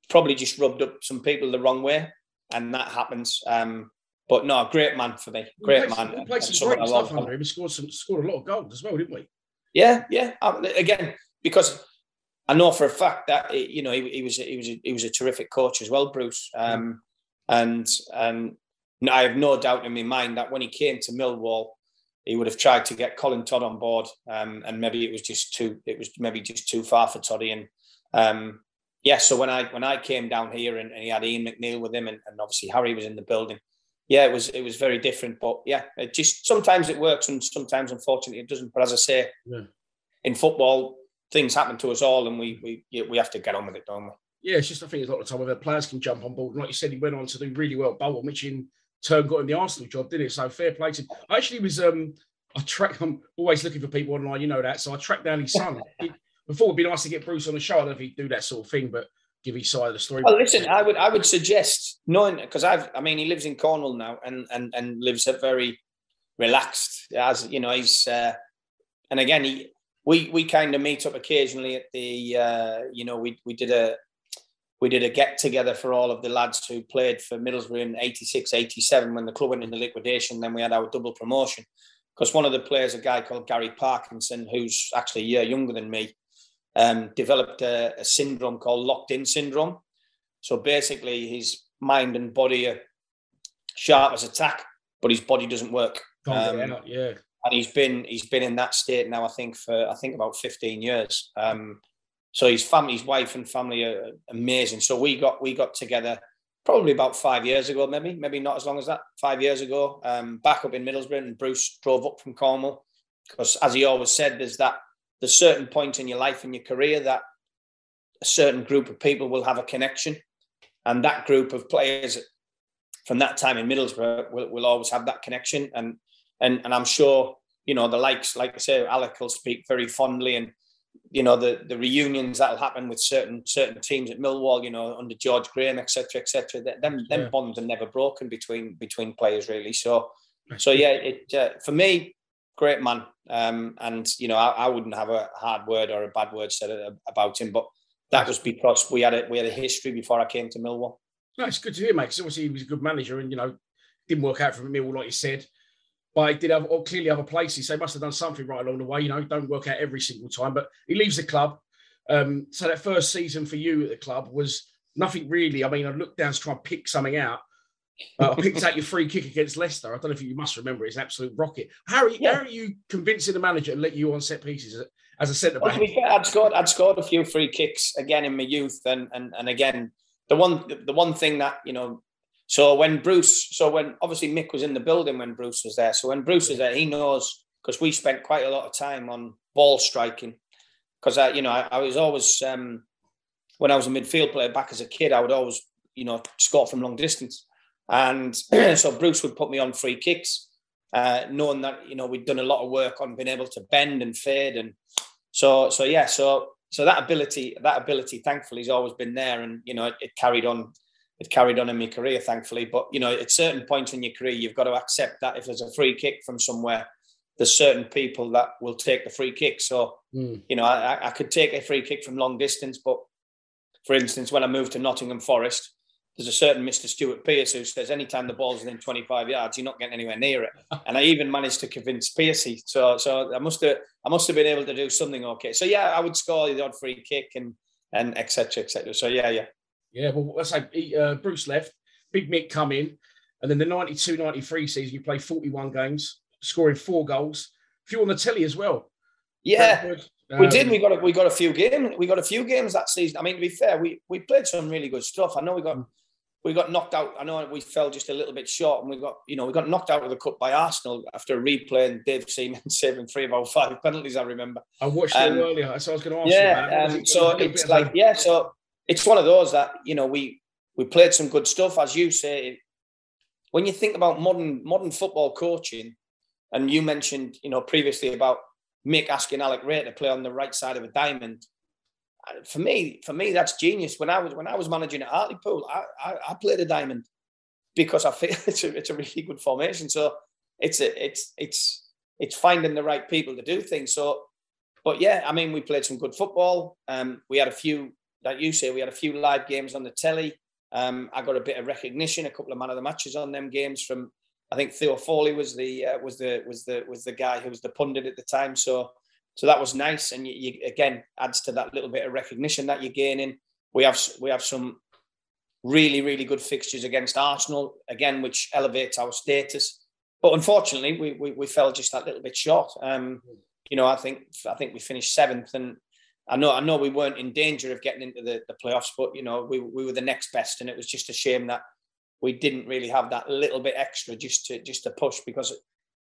probably just rubbed up some people the wrong way, and that happens. Um, but no, great man for me, We great played man. We played some great stuff under him. We scored some scored a lot of goals as well, didn't we? Yeah, yeah. Um, again, because I know for a fact that you know he, he was he was a, he was a terrific coach as well, Bruce. Um, and and I have no doubt in my mind that when he came to Millwall, he would have tried to get Colin Todd on board, um, and maybe it was just too it was maybe just too far for Toddy. And um, yeah, so when I when I came down here and, and he had Ian McNeill with him, and, and obviously Harry was in the building. Yeah, it was it was very different, but yeah, it just sometimes it works and sometimes unfortunately it doesn't. But as I say, Yeah. in football, things happen to us all, and we we we have to get on with it, don't we? Yeah, it's just I think a lot of the time where the players can jump on board. And like you said, he went on to do really well at Bolton, which in turn got him the Arsenal job, didn't it? So fair play to him. I actually was um I track I'm always looking for people online, you know that. So I tracked down his son. Before it'd be nice to get Bruce on the show. I don't know if he'd do that sort of thing, but give his side of the story. Well, listen, I would I would suggest knowing because I've I mean he lives in Cornwall now and and and lives a very relaxed as you know he's uh, and again he we we kind of meet up occasionally at the uh, you know we we did a we did a get together for all of the lads who played for Middlesbrough in 86 87 when the club went into liquidation then we had our double promotion because one of the players a guy called Gary Parkinson who's actually a year younger than me um, developed a, a syndrome called locked in syndrome so basically, his mind and body are sharp as a tack, but his body doesn't work. Um, out, yeah. And he's been he's been in that state now. I think for I think about fifteen years. Um, so his family, his wife and family are amazing. So we got we got together probably about five years ago, maybe maybe not as long as that. Five years ago, um, back up in Middlesbrough, and Bruce drove up from Cornwall because, as he always said, there's that there's certain points in your life and your career that a certain group of people will have a connection, and that group of players from that time in Middlesbrough will, will always have that connection. And and and I'm sure you know the likes, like I say, Alec will speak very fondly, and you know the the reunions that'll happen with certain certain teams at Millwall, you know, under George Graham, etc., etc. Them them Yeah. bonds are never broken between between players, really. So so yeah, it uh, for me, great man. Um, and you know, I, I wouldn't have a hard word or a bad word said about him, but that was because we had a we had a history before I came to Millwall. No, it's good to hear, mate. Because obviously he was a good manager, and you know, didn't work out for Millwall like you said. But he did have or clearly other places. So he must have done something right along the way. You know, don't work out every single time. But he leaves the club. Um, so that first season for you at the club was nothing really. I mean, I looked down to try and pick something out. Uh, I picked out your free kick against Leicester. I don't know if you must remember. It's an absolute rocket. How are you, Yeah. how are you convincing the manager to let you on set pieces as, a centre back? fair, I'd scored I'd scored a few free kicks again in my youth, and and and again the one the one thing that you know. So when Bruce, so when obviously Mick was in the building when Bruce was there. So when Bruce was there, he knows because we spent quite a lot of time on ball striking. Because I, you know, I, I was always um, when I was a midfield player back as a kid, I would always you know score from long distance, and so Bruce would put me on free kicks, uh, knowing that you know we'd done a lot of work on being able to bend and fade and so so yeah so so that ability, that ability, thankfully, has always been there, and you know, it, it carried on. It carried on in my career, thankfully. But you know, at certain points in your career, you've got to accept that if there's a free kick from somewhere, there's certain people that will take the free kick. So mm. you know, I, I could take a free kick from long distance, but for instance, when I moved to Nottingham Forest, there's a certain Mr. Stuart Pearce who says anytime the ball's within 25 yards, you're not getting anywhere near it. And I even managed to convince Pearcey. So so I must have I must have been able to do something okay. So yeah, I would score the odd free kick and and etc. etc. So yeah, yeah. Yeah, well, let's say uh, Bruce left, Big Mick come in, and then the 92 93 season, you play 41 games, scoring four goals. A few on the telly as well. Yeah. Um, we did. We got a, we got a few games. We got a few games that season. I mean, to be fair, we we played some really good stuff. I know we got we got knocked out. I know we fell just a little bit short, and we got you know we got knocked out of the cup by Arsenal after replaying Dave Seaman saving three of our five penalties. I remember. I watched um, it earlier, so I was going to ask. Yeah, um, so it's like yeah, so it's one of those that you know we we played some good stuff, as you say. When you think about modern modern football coaching, and you mentioned you know previously about Mick asking Alec Rae to play on the right side of a diamond for me, for me, that's genius. When I was when I was managing at Hartlepool, I, I, I played a diamond because I feel it's a it's a really good formation. So it's a, it's it's it's finding the right people to do things. So, but yeah, I mean, we played some good football. Um, we had a few, like you say, we had a few live games on the telly. Um, I got a bit of recognition, a couple of man of the matches on them games from. I think Theo Foley was the uh, was the was the was the guy who was the pundit at the time. So so that was nice, and you, you, again adds to that little bit of recognition that you're gaining. We have we have some really really good fixtures against Arsenal again, which elevates our status. But unfortunately, we we, we fell just that little bit short. Um, you know, I think I think we finished seventh, and I know I know we weren't in danger of getting into the, the playoffs, but you know we we were the next best, and it was just a shame that we didn't really have that little bit extra just to just to push because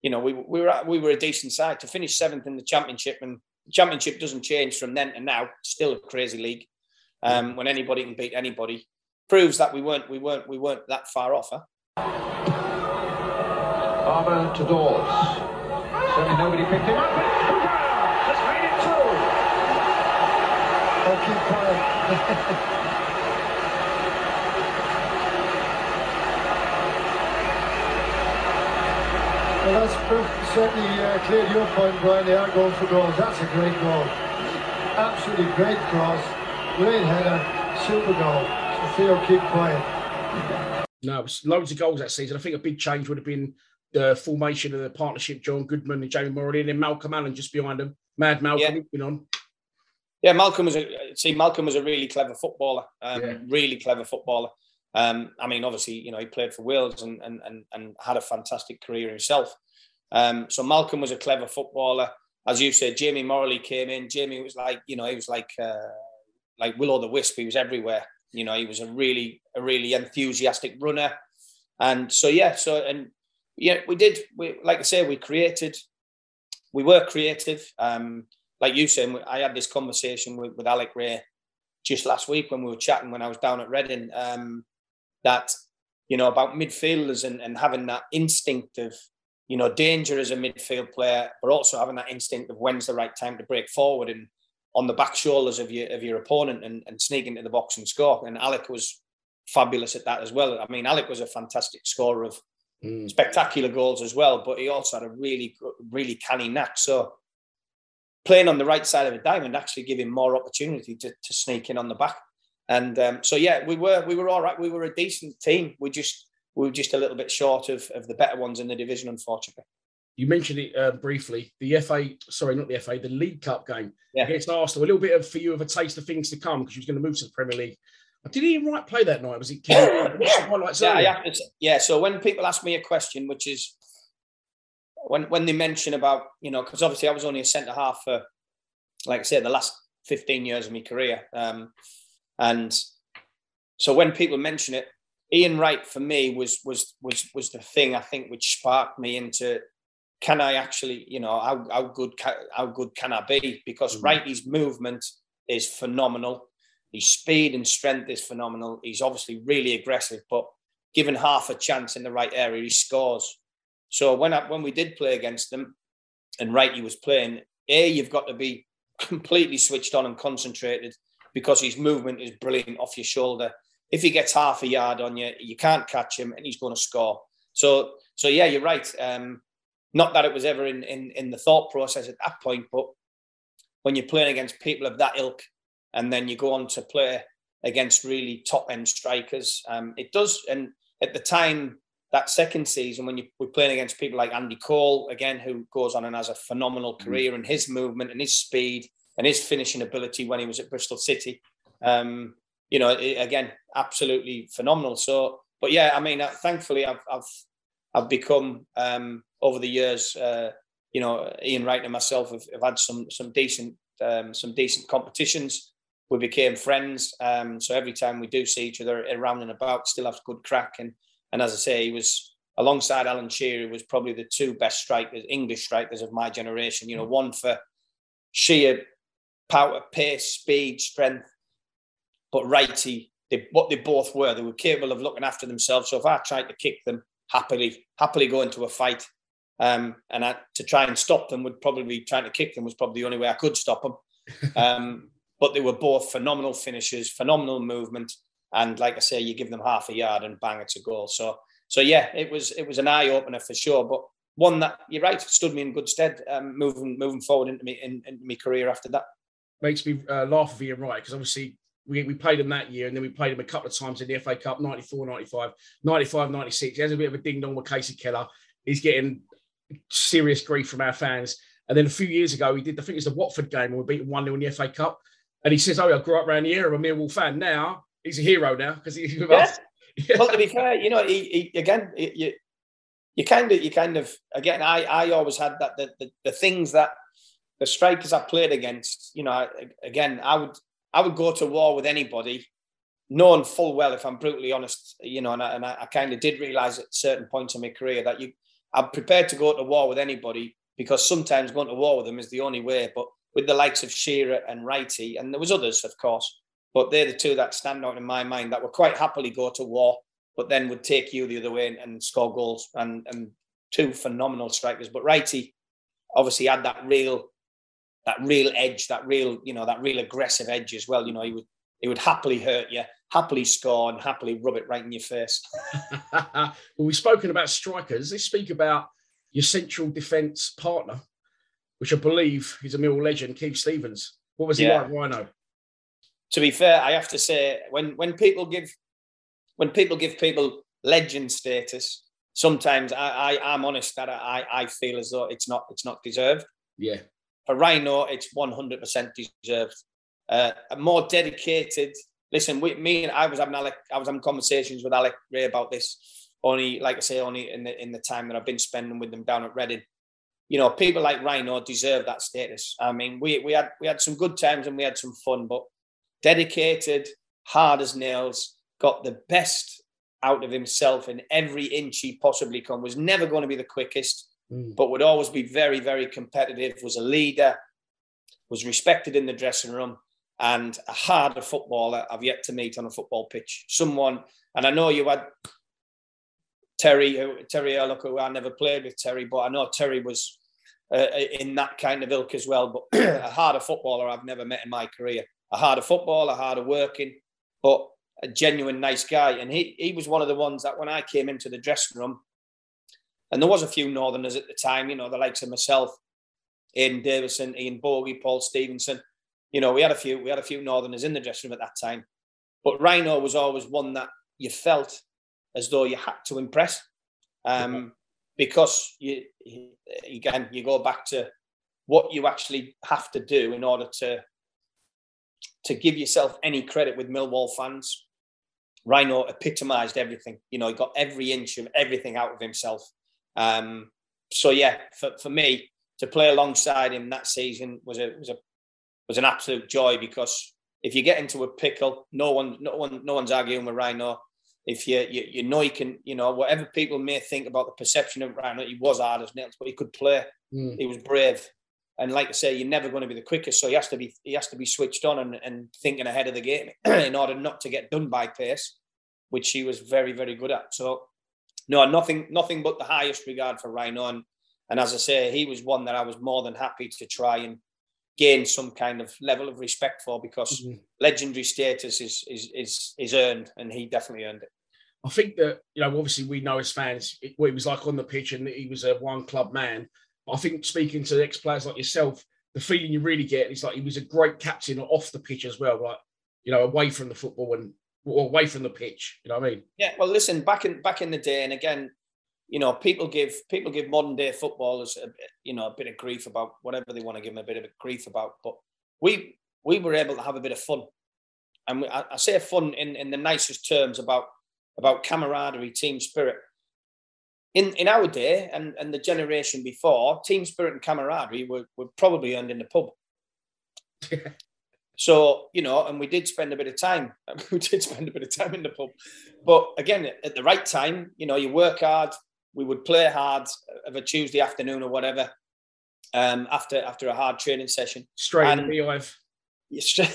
you know, we, we were we were a decent side to finish seventh in the championship, and the championship doesn't change from then to now. Still a crazy league. Um, when anybody can beat anybody, proves that we weren't we weren't we weren't that far off. Huh? Barber to Dawes. Certainly nobody picked him up. Just made it through. Oh, keep quiet. Well, that's certainly uh, cleared your point, Brian. They are going for goals. That's a great goal. Absolutely great cross. Great header. Super goal. So Theo, keep quiet. No, it was loads of goals that season. I think a big change would have been the formation of the partnership, John Goodman and Jamie Moralee, and then Malcolm Allen just behind them. Mad Malcolm, yeah. been on. Yeah, Malcolm was a see. Malcolm was a really clever footballer. Um, yeah. Really clever footballer. Um, I mean, obviously, you know, he played for Wales and and and, and had a fantastic career himself. Um, so Malcolm was a clever footballer, as you said. Jamie Moralee came in. Jamie was like, you know, he was like uh, like Will o' the Wisp. He was everywhere. You know, he was a really a really enthusiastic runner, and so yeah, so and yeah, we did. We like I say, we created. We were creative. Um, like you said, I had this conversation with, with Alec Rae just last week when we were chatting when I was down at Reading. Um, that you know about midfielders and, and having that instinct of you know danger as a midfield player, but also having that instinct of when's the right time to break forward and on the back shoulders of your of your opponent and, and sneak into the box and score. And Alec was fabulous at that as well. I mean, Alec was a fantastic scorer of mm. spectacular goals as well, but he also had a really really canny knack. So playing on the right side of a diamond actually gave him more opportunity to, to sneak in on the back. And um, so yeah, we were we were all right. We were a decent team. We just we were just a little bit short of, of the better ones in the division, unfortunately. You mentioned it uh, briefly. The FA, sorry, not the FA, the League Cup game yeah. against Arsenal. A little bit of for you of a taste of things to come because you was going to move to the Premier League. Did he right play that night? Was it? yeah, yeah, yeah. So when people ask me a question, which is when when they mention about you know, because obviously I was only a centre half for, like I said, the last fifteen years of my career. Um, and so when people mention it, Ian Wright for me was was was was the thing I think which sparked me into can I actually, you know, how, how good can, how good can I be? Because mm-hmm. Wrighty's movement is phenomenal. His speed and strength is phenomenal. He's obviously really aggressive, but given half a chance in the right area, he scores. So when I, when we did play against them, and Wrighty was playing, a you've got to be completely switched on and concentrated because his movement is brilliant off your shoulder. If he gets half a yard on you, you can't catch him, and he's going to score. So, so yeah, you're right. Um, not that it was ever in, in in the thought process at that point, but when you're playing against people of that ilk, and then you go on to play against really top end strikers, um, it does. And at the time, that second season, when you were playing against people like Andy Cole, again, who goes on and has a phenomenal mm. career, mm. and his movement and his speed and his finishing ability when he was at Bristol City, um, you know, it, again, absolutely phenomenal. So, but yeah, I mean, uh, thankfully, I've I've I've become um, over the years, uh, you know, Ian Wright and myself have, have had some some decent um, some decent competitions. We became friends, um, so every time we do see each other around and about, still have good crack. And and as I say, he was alongside Alan Shearer was probably the two best strikers, English strikers of my generation. You know, one for sheer power, pace, speed, strength, but Wrighty. They, what they both were, they were capable of looking after themselves. So if I tried to kick them, happily, happily go into a fight, um, and I, to try and stop them would probably trying to kick them was probably the only way I could stop them. Um, but they were both phenomenal finishers, phenomenal movement, and like I say, you give them half a yard and bang, it's a goal. So, so yeah, it was it was an eye opener for sure. But one that you're right stood me in good stead um, moving moving forward into me in, my career after that. Makes me uh, laugh with Ian Wright because obviously we, we played him that year and then we played him a couple of times in the FA Cup 94, 95, 95, 96. He has a bit of a ding dong with Kasey Keller. He's getting serious grief from our fans. And then a few years ago, he did, I think it was the Watford game when we beat 1 0 in the FA Cup. And he says, Oh, I grew up around here. I'm a Millwall fan. Now he's a hero now because he's yeah. Yeah. Well, to be fair, you know, he, he again, you, you kind of, you kind of, again, I, I always had that, the, the, the things that the strikers I played against, you know, again, I would, I would go to war with anybody, knowing full well, if I'm brutally honest, you know, and I, and I, I kind of did realize at certain points in my career that you, I'm prepared to go to war with anybody because sometimes going to war with them is the only way. But with the likes of Shearer and Wrighty, and there was others, of course, but they're the two that stand out in my mind that would quite happily go to war, but then would take you the other way and, and score goals. And, and two phenomenal strikers. But Wrighty obviously had that real that real edge, that real, you know, that real aggressive edge as well. You know, he would he would happily hurt you, happily score, and happily rub it right in your face. well, we've spoken about strikers. Let's speak about your central defence partner, which I believe is a Mill legend, Keith Stevens. What was he yeah. like, Rhino? To be fair, I have to say, when when people give when people give people legend status, sometimes I, I am honest that I, I feel as though it's not it's not deserved. Yeah for Rhino, it's 100% deserved. Uh, a more dedicated. Listen, we, me and I was having Alec, I was having conversations with Alec Rae about this. Only, like I say, only in the in the time that I've been spending with them down at Reading. You know, people like Rhino deserve that status. I mean, we we had we had some good times and we had some fun, but dedicated, hard as nails, got the best out of himself in every inch he possibly can. Was never going to be the quickest mm. but would always be very, very competitive, was a leader, was respected in the dressing room, and a harder footballer I've yet to meet on a football pitch. Someone, and I know you had Terry, Terry Hurlock, who I never played with Terry, but I know Terry was uh, in that kind of ilk as well. But a harder footballer I've never met in my career. A harder footballer, harder working, but a genuine nice guy. And he he was one of the ones that when I came into the dressing room, and there was a few Northerners at the time, you know, the likes of myself, Ian Davison, Ian Bogie, Paul Stephenson. You know, we had a few, we had a few Northerners in the dressing room at that time. But Rhino was always one that you felt as though you had to impress. Um, mm-hmm. because you, again, you go back to what you actually have to do in order to to give yourself any credit with Millwall fans. Rhino epitomised everything. You know, he got every inch of everything out of himself. Um, so yeah, for, for me to play alongside him that season was a was a was an absolute joy because if you get into a pickle, no one no one no one's arguing with Rhino. If you, you you know you can you know whatever people may think about the perception of Rhino, he was hard as nails, but he could play. Mm. He was brave, and like I say, you're never going to be the quickest. So he has to be he has to be switched on and, and thinking ahead of the game in order not to get done by pace, which he was very very good at. So no, nothing, nothing but the highest regard for Rhino. And, and as I say, he was one that I was more than happy to try and gain some kind of level of respect for because Mhm. legendary status is is is is earned, and he definitely earned it. I think that you know, obviously, we know as fans what he was like on the pitch, and he was a one club man. I think speaking to ex players like yourself, the feeling you really get is like he was a great captain off the pitch as well, like you know, away from the football and away from the pitch. You know what I mean? Yeah, well, listen, back in back in the day, and again, you know, people give people give modern day footballers, a, bit- you know, a bit of grief about whatever they want to give them a bit of grief about. But we we were able to have a bit of fun, and we, I, I say fun in in the nicest terms about about camaraderie, team spirit. In in our day and and the generation before, team spirit and camaraderie were were probably earned in the pub. So, you know, and we did spend a bit of time. We did spend a bit of time in the pub. But again, at the right time, you know, you work hard. We would play hard of a Tuesday afternoon or whatever. Um, after after a hard training session. Straight in And- the beehive. Yeah, stra-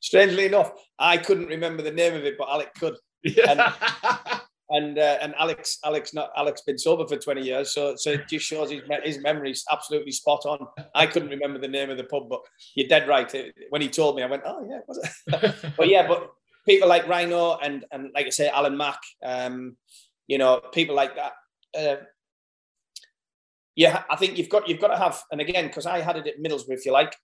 Strangely enough, I couldn't remember the name of it, but Alec could. And uh, and Alex Alex not Alex been sober for twenty years, so so it just shows his his memory's absolutely spot on. I couldn't remember the name of the pub, but you're dead right. When he told me, I went, oh yeah, was it? but yeah, but people like Rhino and and like I say, Alan Mack, um, you know, people like that. Uh, yeah, I think you've got you've got to have, and again, because I had it at Middlesbrough, if you like,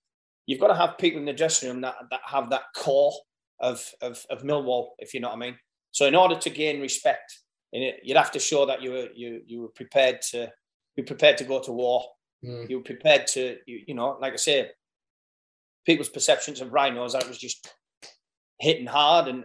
you've got to have people in the dressing room that that have that core of of, of Millwall, if you know what I mean. So in order to gain respect, in it, you'd have to show that you were you you were prepared to be prepared to go to war. Mm. You were prepared to you, you know, like I say, people's perceptions of Rhino is that it was just hitting hard and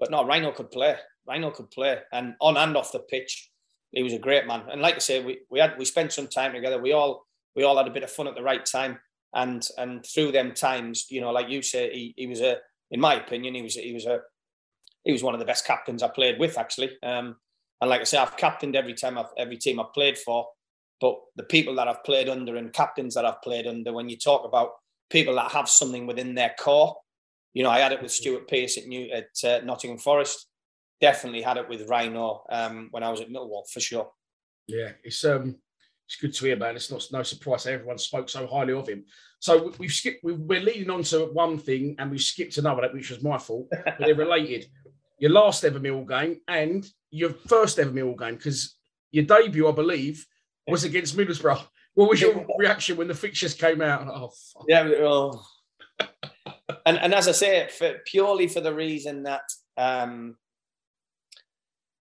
but no, Rhino could play. Rhino could play and on and off the pitch, he was a great man. And like I say, we, we had we spent some time together. We all we all had a bit of fun at the right time. And and through them times, you know, like you say, he, he was a in my opinion, he was he was a he was one of the best captains I played with actually. Um, and like I say, I've captained every time I've every team I've played for. But the people that I've played under and captains that I've played under, when you talk about people that have something within their core, you know, I had it with Stuart Pearce at New at uh, Nottingham Forest. Definitely had it with Rhino um, when I was at Millwall for sure. Yeah, it's um, it's good to hear, man. It's not no surprise that everyone spoke so highly of him. So we- we've skipped. we- We're leading on to one thing, and we've skipped another, which was my fault, but they're related. Your last ever Mill game and your first ever Mill game, because your debut, I believe, was against Middlesbrough. What was your reaction when the fixtures came out? Oh, fuck. Yeah. Well, and and as I say, for, purely for the reason that um,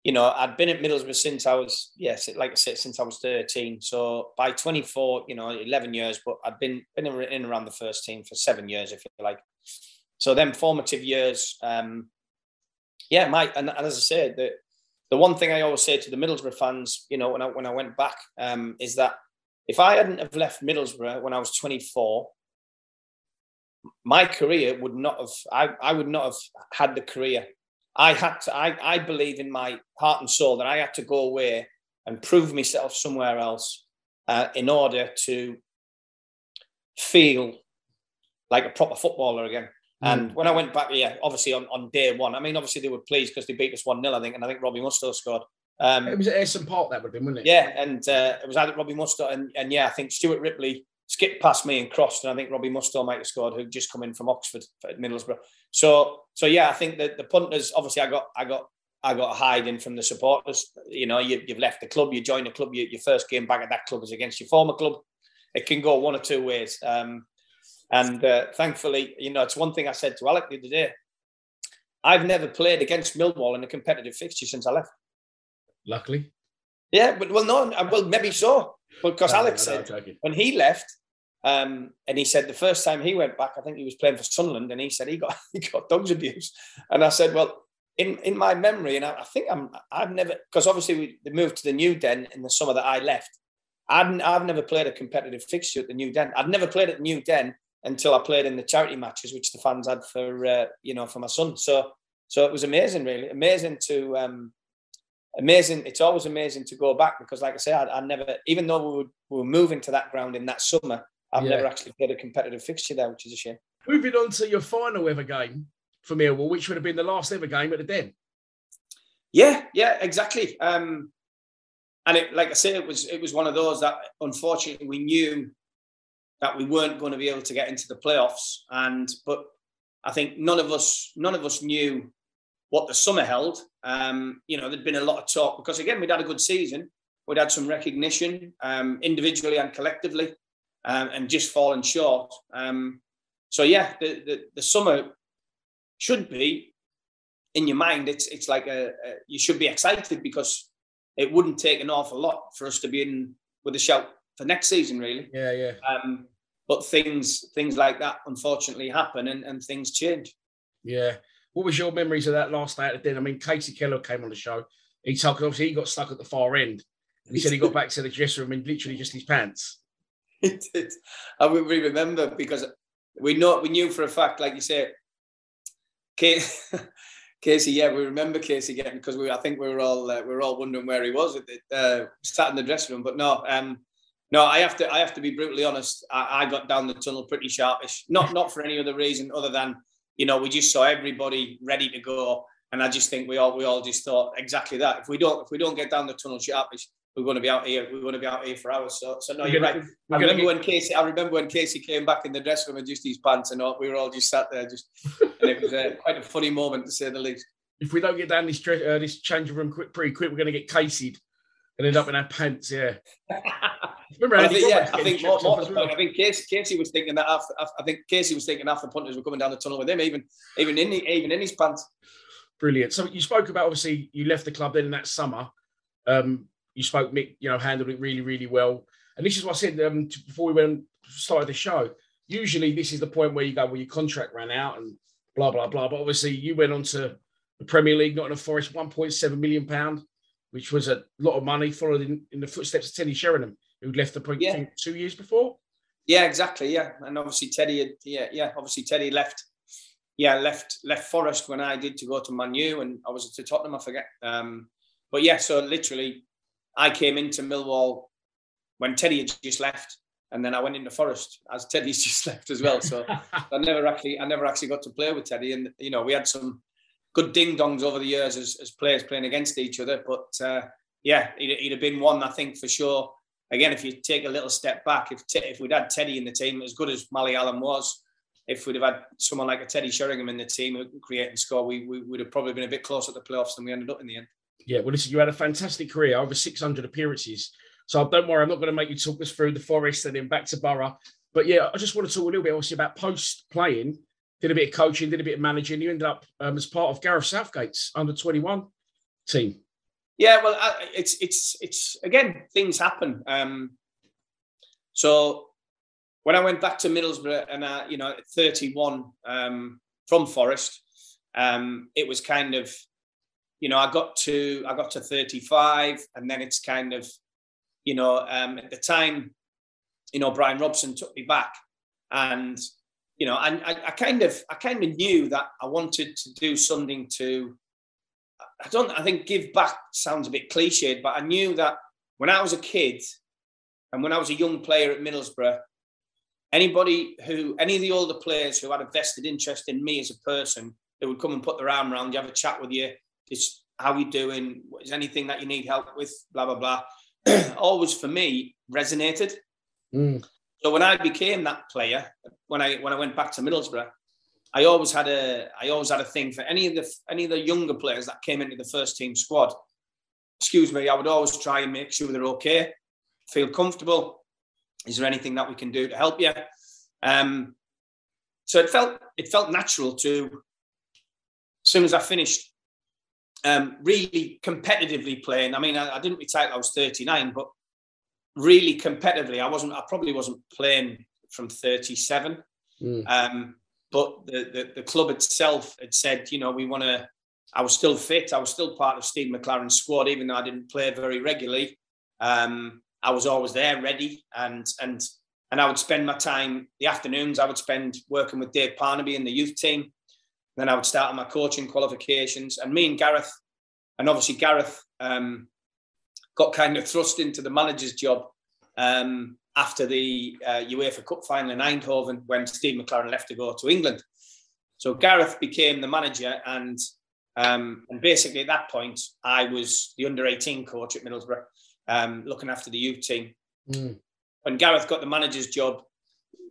you know I'd been at Middlesbrough since I was yes, like I said, since I was thirteen. So by twenty four, you know, eleven years, but I'd been been in around the first team for seven years, if you like. So them formative years, um, yeah, my and, and as I said, the the one thing I always say to the Middlesbrough fans, you know, when I when I went back, um, is that if I hadn't have left Middlesbrough when I was 24, my career would not have I, I would not have had the career. I had to I, I believe in my heart and soul that I had to go away and prove myself somewhere else uh, in order to feel like a proper footballer again. And when I went back, yeah, obviously on, on day one, I mean, obviously they were pleased because they beat us 1 0, I think, and I think Robbie Mustoe scored. Um, It was at Ayresome Park that would have been, wasn't it? yeah, and uh, it was either Robbie Mustoe and, and yeah, I think Stuart Ripley skipped past me and crossed, and I think Robbie Mustoe might have scored, who'd just come in from Oxford at Middlesbrough. So, so yeah, I think that the punters obviously I got I got I got hiding from the supporters. You know, you, you've left the club, you join the club, you, your first game back at that club is against your former club. It can go one or two ways. Um, and uh, thankfully, you know, it's one thing I said to Alec the other day. I've never played against Millwall in a competitive fixture since I left. Luckily. Yeah, but well, no, uh, well, maybe so. Because No, Alex no, no, said when he left, um, and he said the first time he went back, I think he was playing for Sunderland, and he said he got he got dogs abuse. And I said, well, in in my memory, and I, I think I'm I've never because obviously we they moved to the new den in the summer that I left. I'd, I've never played a competitive fixture at the new den. I'd never played at the new den until I played in the charity matches, which the fans had for uh, you know for my son. So so it was amazing, really amazing to um, amazing. It's always amazing to go back because, like I say, I, I never, even though we were, we were moving to that ground in that summer, I've Yeah. never actually played a competitive fixture there, which is a shame. Moving on to your final ever game for Millwall, which would have been the last ever game at the Den. Yeah, yeah, exactly. Um, and it, like I say, it was it was one of those that unfortunately we knew that we weren't going to be able to get into the playoffs. And but I think none of us none of us knew what the summer held. Um, you know, there'd been a lot of talk because again we'd had a good season, we'd had some recognition um, individually and collectively, um, and just fallen short. Um, so yeah, the, the, the summer should be in your mind. It's it's like a, a you should be excited because it wouldn't take an awful lot for us to be in with a shout for next season, really. Yeah, yeah. Um, but things things like that unfortunately happen and, and things change. Yeah. What was your memories of that last night at the dinner? I mean, Kasey Keller came on the show. He told obviously he got stuck at the far end. And he said he got back to the dressing room in literally just his pants. He did. I we remember because we know we knew for a fact, like you say, Kasey. yeah, we remember Kasey getting because we I think we were all uh, we were all wondering where he was at the, uh, sat in the dressing room. But no, um, no, I have to I have to be brutally honest. I, I, got down the tunnel pretty sharpish. Not not for any other reason other than you know we just saw everybody ready to go, and I just think we all we all just thought exactly that. If we don't if we don't get down the tunnel sharpish, we're going to be out here. We're going to be out here for hours. So, so no, you're right. I remember when Kasey. I remember when Kasey came back in the dressing room and just his pants, and all, we were all just sat there, just. and it was uh, quite a funny moment to say the least. If we don't get down this uh, this changing room quick, pretty quick, we're going to get Kaseyed and end up in our pants. Yeah. Remember, I think, yeah, I think more, more well. I think Kasey, Kasey was thinking that after. I think Kasey was thinking after punters were coming down the tunnel with him, even even in the, even in his pants. Brilliant. So you spoke about obviously you left the club then in that summer. Um, you spoke, Mick, you know, handled it really, really well. And this is what I said um, before we went started the show. Usually, this is the point where you go, well, your contract ran out and blah blah blah. But obviously, you went on to the Premier League, not in a Forest, one point seven million pound, which was a lot of money, followed in, in the footsteps of Teddy Sheringham, who'd left the point yeah. two years before. Yeah, exactly. Yeah, and obviously Teddy had, yeah, yeah, obviously Teddy left, yeah, left left Forest when I did to go to Manu, and I was to Tottenham, I forget. Um, but yeah, so literally I came into Millwall when Teddy had just left, and then I went into Forest as Teddy's just left as well. So I never actually, I never actually got to play with Teddy, and you know we had some good ding dongs over the years as, as players playing against each other. But uh, yeah, he'd, he'd, have been one, I think, for sure. Again, if you take a little step back, if if we'd had Teddy in the team, as good as Mali Allen was, if we'd have had someone like a Teddy Sheringham in the team who could create and score, we, we would have probably been a bit closer to the playoffs than we ended up in the end. Yeah, well, listen, you had a fantastic career, over 600 appearances. So don't worry, I'm not going to make you talk us through the Forest and then back to Boro. But yeah, I just want to talk a little bit also about post playing. Did a bit of coaching, did a bit of managing. You ended up um, as part of Gareth Southgate's under 21 team. Yeah, well, it's it's it's again things happen. Um, so when I went back to Middlesbrough and I, you know, 31 um, from Forest, um, it was kind of you know, I got to I got to 35, and then it's kind of, you know, um, at the time, you know, Brian Robson took me back, and you know, and I, I kind of I kind of knew that I wanted to do something to. I don't. I think give back sounds a bit cliched, but I knew that when I was a kid, and when I was a young player at Middlesbrough, anybody who any of the older players who had a vested interest in me as a person, they would come and put their arm around you, have a chat with you, it's how you doing? Is anything that you need help with? Blah blah blah. Always for me resonated. Mm. So when I became that player, when I when I went back to Middlesbrough, I always had a I always had a thing for any of the any of the younger players that came into the first team squad. Excuse me, I would always try and make sure they're okay, feel comfortable. Is there anything that we can do to help you? Um, so it felt it felt natural to. As soon as I finished um, really competitively playing. I mean, I, I didn't retire I was 39, but really competitively, I wasn't. I probably wasn't playing from 37. Mm. Um, but the, the, the club itself had said, you know, we want to. I was still fit. I was still part of Steve McClaren's squad, even though I didn't play very regularly. Um, I was always there, ready, and and and I would spend my time the afternoons. I would spend working with Dave Parnaby in the youth team. Then I would start on my coaching qualifications. And me and Gareth, and obviously Gareth um, got kind of thrust into the manager's job um, after the uh, UEFA Cup final in Eindhoven when Steve McClaren left to go to England. So Gareth became the manager, and um, and basically at that point, I was the under 18 coach at Middlesbrough, um, looking after the youth team. Mm. When Gareth got the manager's job,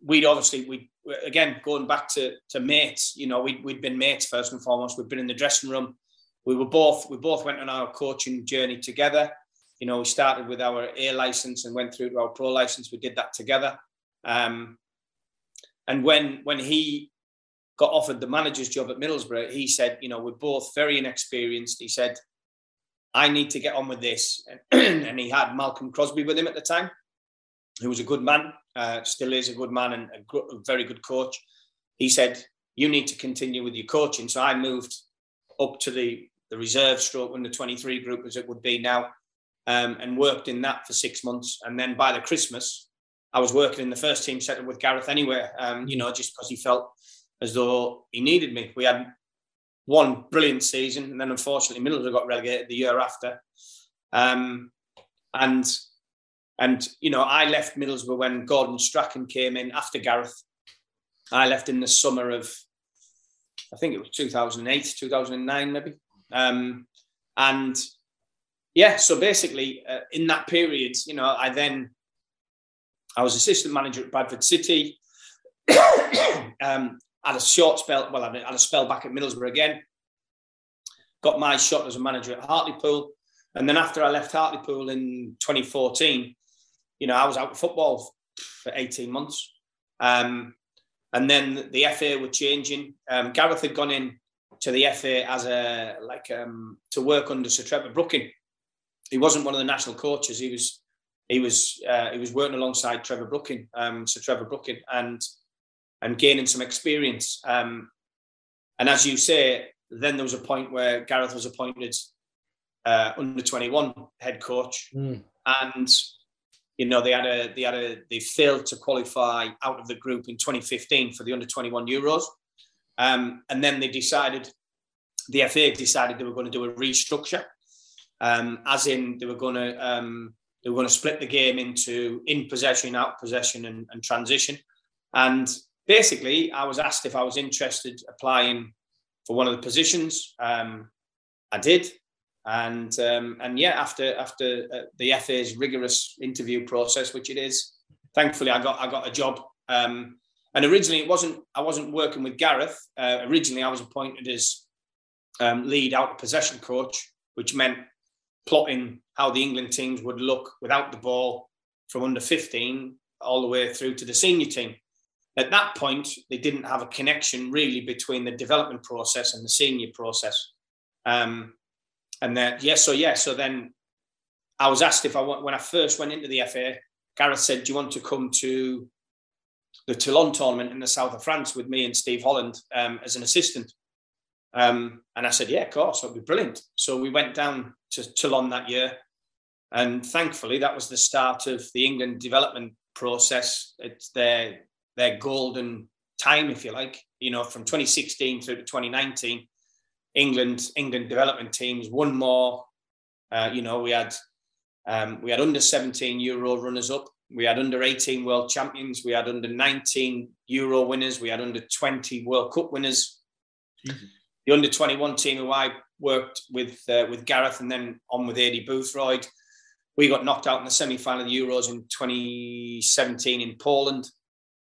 we'd obviously we again going back to to mates. You know, we we'd been mates first and foremost. We'd been in the dressing room. We were both we both went on our coaching journey together. You know, we started with our A license and went through to our pro license. We did that together. Um, and when when he got offered the manager's job at Middlesbrough, he said, you know, we're both very inexperienced. He said, I need to get on with this. and he had Malcolm Crosby with him at the time, who was a good man, uh, still is a good man and a, a very good coach. He said, you need to continue with your coaching. So I moved up to the, the reserve stroke under 23 group as it would be now um, and worked in that for six months. And then by the Christmas, I was working in the first team setup with Gareth anyway, um, you know, just because he felt as though he needed me. We had one brilliant season, and then unfortunately Middlesbrough got relegated the year after. Um, and and you know, I left Middlesbrough when Gordon Strachan came in after Gareth. I left in the summer of, I think it was 2008, 2009, maybe. Um, and yeah, so basically, uh, in that period, you know, I then I was assistant manager at Bradford City. um, had a short spell, well, I had a spell back at Middlesbrough again. Got my shot as a manager at Hartlepool. And then after I left Hartlepool in 2014, you know, I was out of football for 18 months. Um, and then the FA were changing. Um, Gareth had gone in to the FA as a, like, um, to work under Sir Trevor Brooking. He wasn't one of the national coaches. He was, he was, uh, he was working alongside Trevor Brooking, um, Sir Trevor Brooking. And and gaining some experience. Um, and as you say, then there was a point where Gareth was appointed uh, under 21 head coach, mm. and you know they had a they had a they failed to qualify out of the group in 2015 for the under 21 Euros, um, and then they decided the FA decided they were going to do a restructure, um, as in they were going to um, they were going to split the game into in possession, out possession, and, and transition, and basically, I was asked if I was interested applying for one of the positions. Um, I did, and um, and yeah, after after uh, the FA's rigorous interview process, which it is, thankfully I got I got a job. Um, and originally, it wasn't I wasn't working with Gareth. Uh, originally, I was appointed as um, lead out of possession coach, which meant plotting how the England teams would look without the ball from under 15 all the way through to the senior team at that point, they didn't have a connection really between the development process and the senior process. Um, and then, yes, yeah, so yeah, so then I was asked if I want, when I first went into the FA, Gareth said, Do you want to come to the Toulon tournament in the south of France with me and Steve Holland um, as an assistant? Um, and I said, Yeah, of course, that'd be brilliant. So we went down to Toulon that year. And thankfully, that was the start of the England development process. It's their their golden time, if you like. You know, from 2016 through to 2019, England England development teams won more. Uh, you know, we had um, we had under 17 Euro runners up. We had under 18 world champions. We had under 19 Euro winners. We had under 20 World Cup winners. The under 21 team who I worked with uh, with Gareth and then on with Aidy Boothroyd. We got knocked out in the semi final of the Euros in 2017 in Poland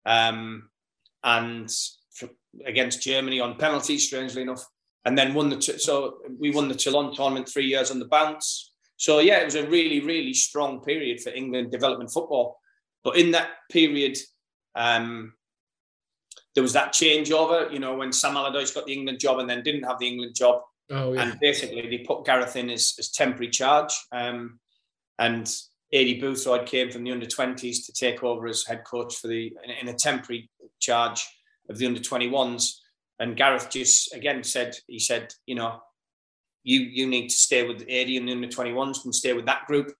um, and against Germany on penalties, strangely enough, and then won the so we won the Toulon tournament three years on the bounce. So yeah, it was a really really strong period for England development football. But in that period, um, there was that changeover. You know, when Sam Allardyce got the England job and then didn't have the England job, oh, yeah. and basically they put Gareth in as, as temporary charge. Um, and Aidy Boothroyd came from the under 20s to take over as head coach for the in a temporary charge of the under 21s. And Gareth just again said, he said, you know, you you need to stay with Aidy and the under 21s and stay with that group.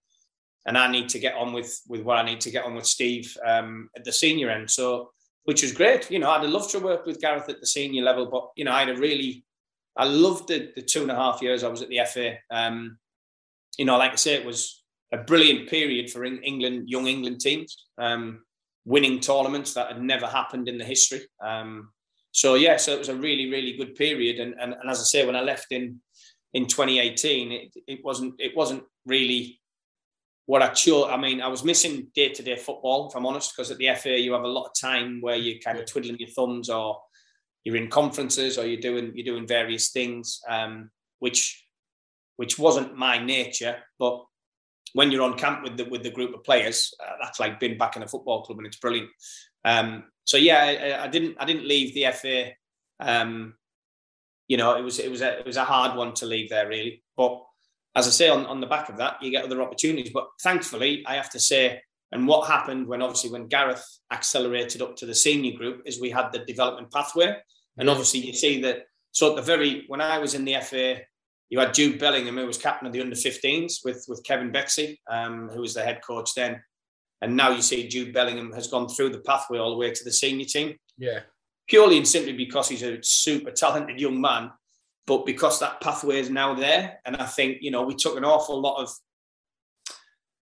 And I need to get on with with what I need to get on with Steve um, at the senior end. So, which was great. You know, I'd have loved to work with Gareth at the senior level, but you know, I had a really, I loved the, the two and a half years I was at the FA. Um, you know, like I say, it was a brilliant period for England, young England teams, um, winning tournaments that had never happened in the history. Um, so yeah, so it was a really, really good period. And, and, and as I say, when I left in in 2018, it, it wasn't it wasn't really what I chose, I mean, I was missing day to day football, if I'm honest, because at the FA you have a lot of time where you're kind of twiddling your thumbs or you're in conferences or you're doing you're doing various things, um, which which wasn't my nature. But when you're on camp with the with the group of players, uh, that's like being back in a football club, and it's brilliant. Um, so yeah, I, I, didn't I didn't leave the FA. Um, you know, it was it was a it was a hard one to leave there really, but as I say, on, on the back of that, you get other opportunities. But thankfully, I have to say, and what happened when obviously when Gareth accelerated up to the senior group is we had the development pathway. And obviously you see that so at the very when I was in the FA, you had Jude Bellingham, who was captain of the under 15s with, with Kevin Betsy, um, who was the head coach then. And now you see Jude Bellingham has gone through the pathway all the way to the senior team. Yeah. Purely and simply because he's a super talented young man but because that pathway is now there, and I think you know we took an awful lot of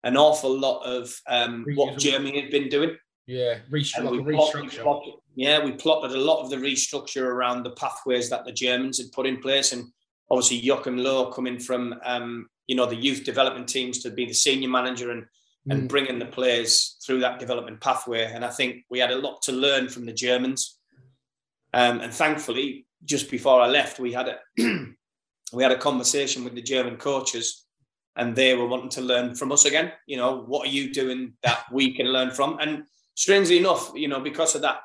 an awful lot of um, what Germany had been doing. Yeah, restructure. We plotted, we plotted, yeah, we plotted a lot of the restructure around the pathways that the Germans had put in place, and obviously Joachim Low coming from um, you know the youth development teams to be the senior manager and and mm. bringing the players through that development pathway. And I think we had a lot to learn from the Germans. Um, and thankfully, just before I left, we had a we had a conversation with the German coaches, and they were wanting to learn from us again. You know, what are you doing that we can learn from? And strangely enough, you know, because of that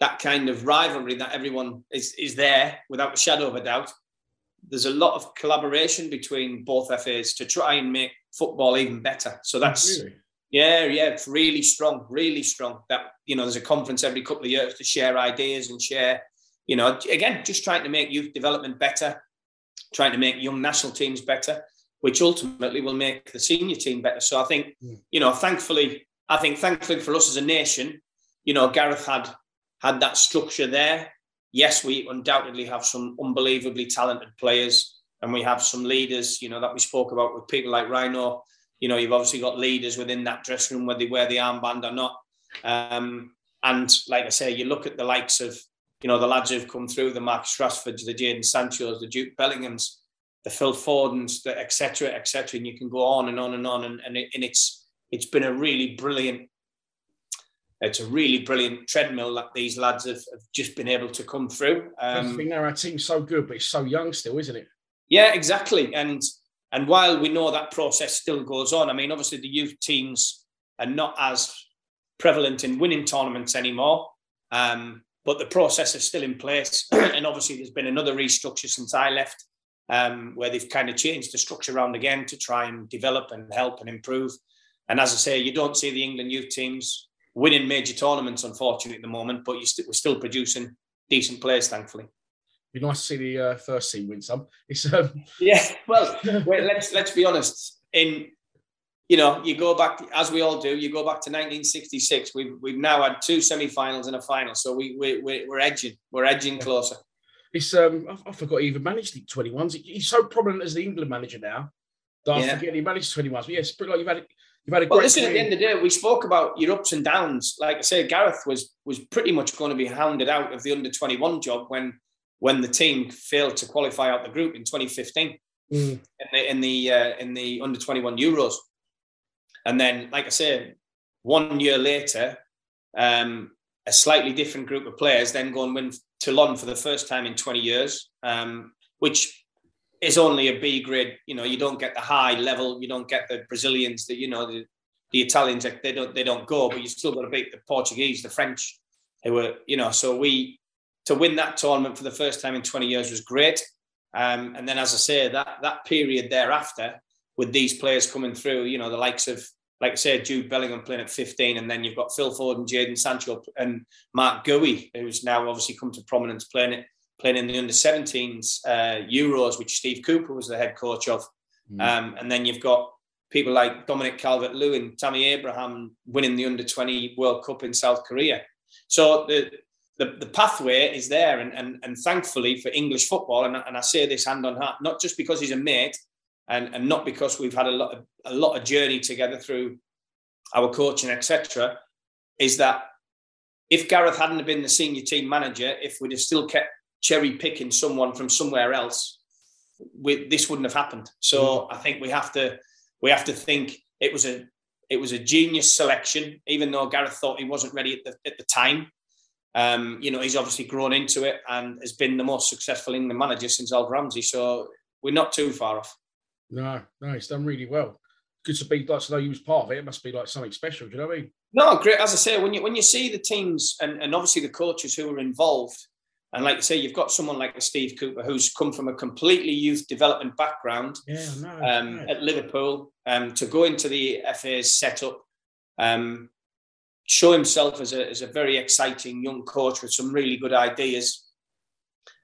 that kind of rivalry that everyone is is there without a shadow of a doubt. There's a lot of collaboration between both FAs to try and make football even better. So that's really? yeah, yeah, it's really strong, really strong. That you know, there's a conference every couple of years to share ideas and share you know, again, just trying to make youth development better, trying to make young national teams better, which ultimately will make the senior team better. So I think, mm. you know, thankfully, I think thankfully for us as a nation, you know, Gareth had had that structure there. Yes, we undoubtedly have some unbelievably talented players, and we have some leaders, you know, that we spoke about with people like Rhino. You know, you've obviously got leaders within that dressing room, whether they wear the armband or not. Um, and like I say, you look at the likes of you know, the lads who've come through, the Marcus Rashfords, the Jadon Sanchos, the Jude Bellinghams, the Phil Fodens, the etc. etc. And you can go on and on and on. And, and, it, and it's it's been a really brilliant, it's a really brilliant treadmill that these lads have, have just been able to come through. Um, I think our team's so good, but it's so young still, isn't it? Yeah, exactly. And and while we know that process still goes on, I mean, obviously the youth teams are not as prevalent in winning tournaments anymore. Um, but the process is still in place. and obviously, there's been another restructure since I left, um, where they've kind of changed the structure around again to try and develop and help and improve. And as I say, you don't see the England youth teams winning major tournaments, unfortunately, at the moment, but st- we're still producing decent players, thankfully. Be nice to see the uh, first team win some. It's um... yeah. Well, wait, let's let's be honest. In you know, you go back as we all do. You go back to 1966. We've we've now had two semi-finals and a final, so we, we we're edging. We're edging closer. It's um, I, I forgot he even managed the 21s. He's so prominent as the England manager now that I forget he managed 21s. But yeah, it's pretty like you've had you've had a well, listen, at the end of the day, we spoke about your ups and downs. Like I say, Gareth was was pretty much going to be hounded out of the under 21 job when when the team failed to qualify out the group in 2015 mm. in the in the, uh, in the under 21 Euros. And then, like I said, one year later, um, a slightly different group of players then go and win Toulon for the first time in 20 years, um, which is only a B grade. You know, you don't get the high level, you don't get the Brazilians, that you know, the, the Italians, they don't they don't go, but you still got to beat the Portuguese, the French, who were, you know, so we to win that tournament for the first time in 20 years was great. Um, and then, as I say, that that period thereafter, with these players coming through, you know, the likes of, like I said, Jude Bellingham playing at 15, and then you've got Phil Foden and Jadon Sancho and Marc Guéhi, who's now obviously come to prominence playing it, playing in the under 17s uh, Euros, which Steve Cooper was the head coach of. Mm. Um, and then you've got people like Dominic Calvert Lewin, Tammy Abraham winning the under 20 World Cup in South Korea. So the, the, the pathway is there. And, and, and thankfully for English football, and, and I say this hand on heart, not just because he's a mate, and, and not because we've had a lot of a lot of journey together through our coaching, etc., is that if Gareth hadn't been the senior team manager, if we'd have still kept cherry picking someone from somewhere else, we, this wouldn't have happened. So mm. I think we have to we have to think it was a it was a genius selection, even though Gareth thought he wasn't ready at the at the time. Um, you know, he's obviously grown into it and has been the most successful England manager since Alf Ramsey. So we're not too far off. No, no, he's done really well. Good to be like to know he was part of it. It must be like something special. Do you know what I mean? No, great. As I say, when you when you see the teams and, and obviously the coaches who are involved, and like you say, you've got someone like Steve Cooper who's come from a completely youth development background yeah, no, um, at Liverpool um, to go into the FA's setup, um, show himself as a, as a very exciting young coach with some really good ideas,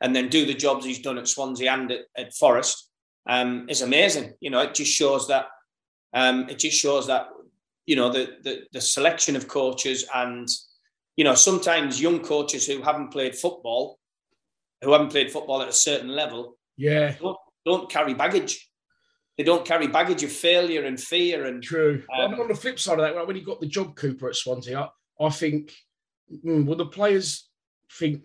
and then do the jobs he's done at Swansea and at, at Forest um, is amazing. You know, it just shows that um, it just shows that you know the, the the selection of coaches and you know sometimes young coaches who haven't played football, who haven't played football at a certain level, yeah, don't, don't carry baggage. They don't carry baggage of failure and fear and true. Um, on the flip side of that, when he got the job Cooper at Swansea, I, I think mm, will the players think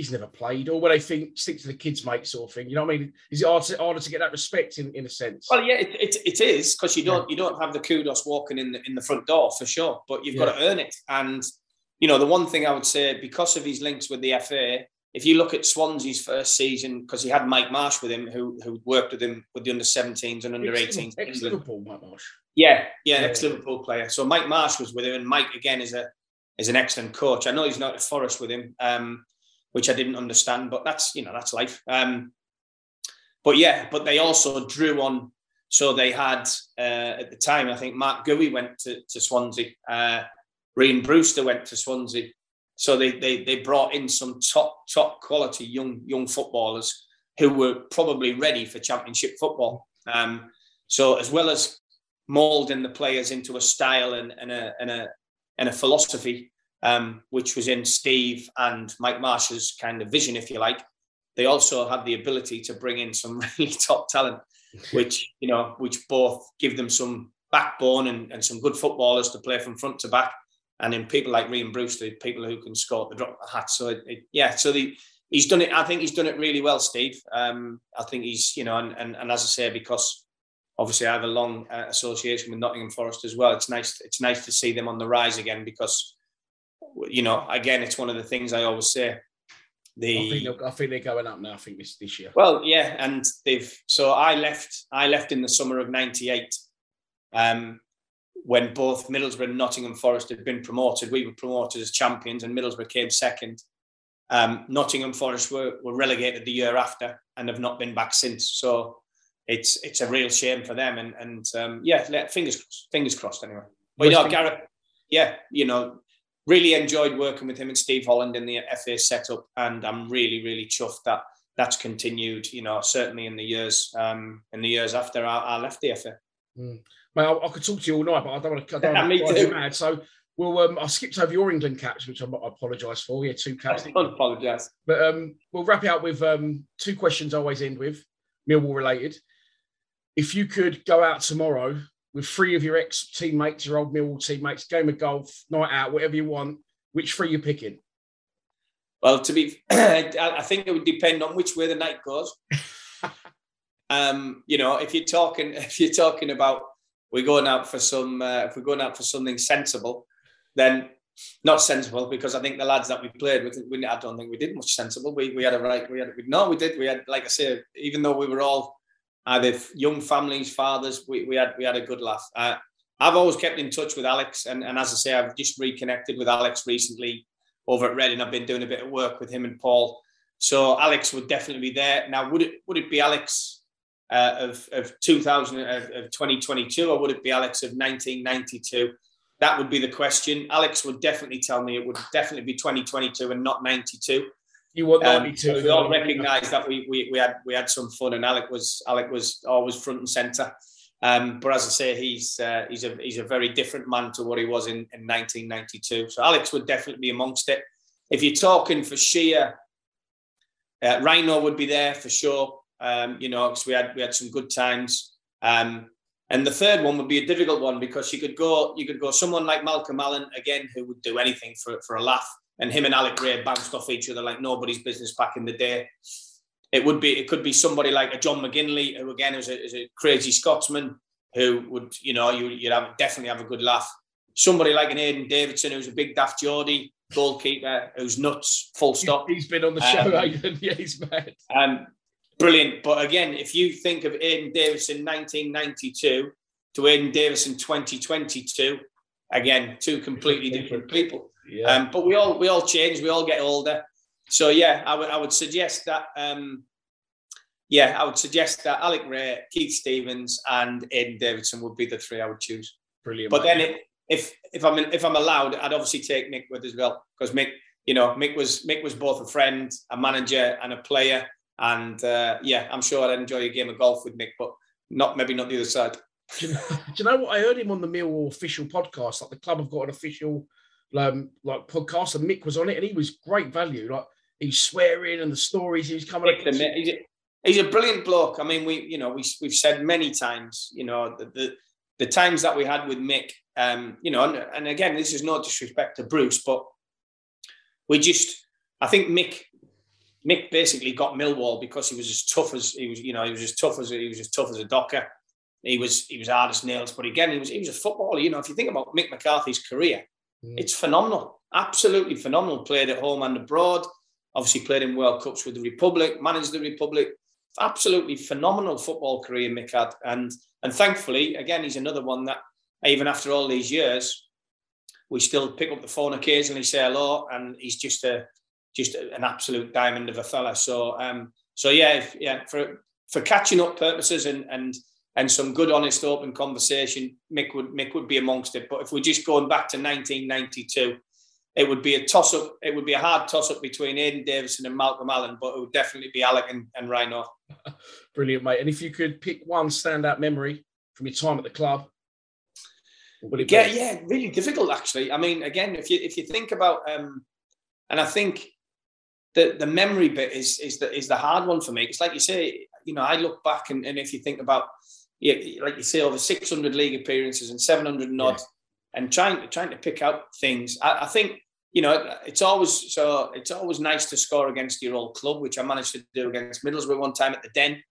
he's never played, or will they think stick to the kids' mate sort of thing? You know what I mean? Is it harder to, harder to get that respect in, in a sense? Well, yeah, it, it, it is because you don't you don't have the kudos walking in the in the front door for sure, but you've got to earn it. And you know, the one thing I would say because of his links with the FA, if you look at Swansea's first season, because he had Mike Marsh with him, who who worked with him with the under 17s and under 18s. in Ex Liverpool, Mike Marsh. Yeah, yeah, Yeah. ex Liverpool player. So Mike Marsh was with him, and Mike again is a is an excellent coach. I know he's not at Forest with him, um, which I didn't understand, but that's you know that's life. Um, but yeah, but they also drew on. So they had uh, at the time, I think Marc Guéhi went to, to Swansea, uh, Rhian Brewster went to Swansea. So they, they they brought in some top top quality young young footballers who were probably ready for Championship football. Um, so as well as molding the players into a style and, and a and a and a philosophy, um, which was in Steve and Mike Marsh's kind of vision, if you like. They also had the ability to bring in some really top talent, which you know, which both give them some backbone and, and some good footballers to play from front to back, and in people like Rhian Brewster, the people who can score at the drop of the hat. So it, it, yeah, so the he's done it. I think he's done it really well, Steve. Um, I think he's you know, and, and and as I say, because obviously I have a long uh, association with Nottingham Forest as well. It's nice. It's nice to see them on the rise again because, you know, again, it's one of the things I always say. I think, The I think they're going up now. I think this this year. well, yeah, and they've. So I left. I left in the summer of '98, um, when both Middlesbrough and Nottingham Forest had been promoted. We were promoted as champions, and Middlesbrough came second. Um, Nottingham Forest were, were relegated the year after and have not been back since. So it's it's a real shame for them. And and um, yeah, let- fingers fingers crossed anyway. But you know, Gareth, yeah, you know, really enjoyed working with him and Steve Holland in the FA setup, and I'm really really chuffed that that's continued. You know, certainly in the years um, in the years after I, I left the FA. Mate, I, I could talk to you all night, but I don't want to. I don't want me to drive you too. mad. So, well, um, I skipped over your England caps, which I, I apologise for. Yeah, two caps. I apologise. But um, we'll wrap it up with um, two questions I always end with, Millwall related. If you could go out tomorrow with three of your ex teammates, your old Millwall teammates, game of golf, night out, whatever you want, which three you picking? Well, to be, I think it would depend on which way the night goes. um, you know, if you're talking, if you're talking about we're going out for some, uh, if we're going out for something sensible, then not sensible because I think the lads that we played with, we, I don't think we did much sensible. We we had a right, we had, no, we did. We had, like I say, even though we were all either young families, fathers, we, we had we had a good laugh. Uh, I've always kept in touch with Alex, and, and as I say, I've just reconnected with Alex recently over at Reading. I've been doing a bit of work with him and Paul. So Alex would definitely be there. Now, would it would it be Alex uh, of of 2000 of, of 2022 or would it be Alex of 1992? That would be the question. Alex would definitely tell me it would definitely be 2022 and not 92. You want Um, 92? but we all recognise that we, we we had we had some fun, and Alec was Alec was always front and centre. Um, but as I say, he's uh, he's a he's a very different man to what he was in, in 1992. So Alex would definitely be amongst it. If you're talking for sheer, uh, Rhino would be there for sure. Um, you know, because we had we had some good times. Um, and the third one would be a difficult one because you could go you could go someone like Malcolm Allen again who would do anything for for a laugh. And him and Alec Rae bounced off each other like nobody's business back in the day. It would be it could be somebody like a John McGinlay who again is a, is a crazy Scotsman. who would, you know, you, you'd have definitely have a good laugh. Somebody like an Aidan Davison, who's a big daft Geordie goalkeeper, who's nuts, full stop. He's been on the show, um, Aidan. Yeah, he's mad. Um, brilliant. But again, if you think of Aidan Davison 1992 to Aidan Davison 2022, again, two completely different people. Yeah. Um, but we all we all change, we all get older. So yeah, I would I would suggest that um, yeah, I would suggest that Alec Rae, Keith Stevens, and Aidan Davison would be the three I would choose. Brilliant. But then, it, if if I'm if I'm allowed, I'd obviously take Mick with as well because Mick, you know, Mick was Mick was both a friend, a manager, and a player. And uh, yeah, I'm sure I'd enjoy a game of golf with Mick, but not maybe not the other side. Do you, know, do you know what I heard him on the Millwall official podcast? Like the club have got an official um, like podcast, and Mick was on it, and he was great value. Like he's swearing and the stories he was coming. Mick, the, he's, a, he's a brilliant bloke. I mean, we you know we we've said many times, you know, the the, the times that we had with Mick, um, you know, and, and again, this is no disrespect to Bruce, but we just, I think Mick Mick basically got Millwall because he was as tough as he was, you know, he was as tough as he was as tough as a docker. He was he was hard as nails, but again, he was he was a footballer. You know, if you think about Mick McCarthy's career, mm. it's phenomenal, absolutely phenomenal. Played at home and abroad. Obviously, played in World Cups with the Republic, managed the Republic. Absolutely phenomenal football career Mick had, and and thankfully, again, he's another one that even after all these years, we still pick up the phone occasionally, say hello, and he's just a just an absolute diamond of a fella. So um, so yeah, if, yeah, for for catching up purposes and and and some good, honest, open conversation, Mick would Mick would be amongst it. But if we're just going back to 1992, it would be a toss up. It would be a hard toss up between Aidan Davison and Malcolm Allen, but it would definitely be Alec and, and Rhino. Brilliant, mate. And if you could pick one standout memory from your time at the club, yeah, be? yeah, really difficult actually. I mean, again, if you if you think about, um, and I think the the memory bit is is the is the hard one for me. It's like you say, you know, I look back and, and if you think about yeah, like you say, over 600 league appearances and 700 and odd, yeah. and trying to trying to pick out things. I, I, think you know it's always so it's always nice to score against your old club, which I managed to do against Middlesbrough one time at the Den.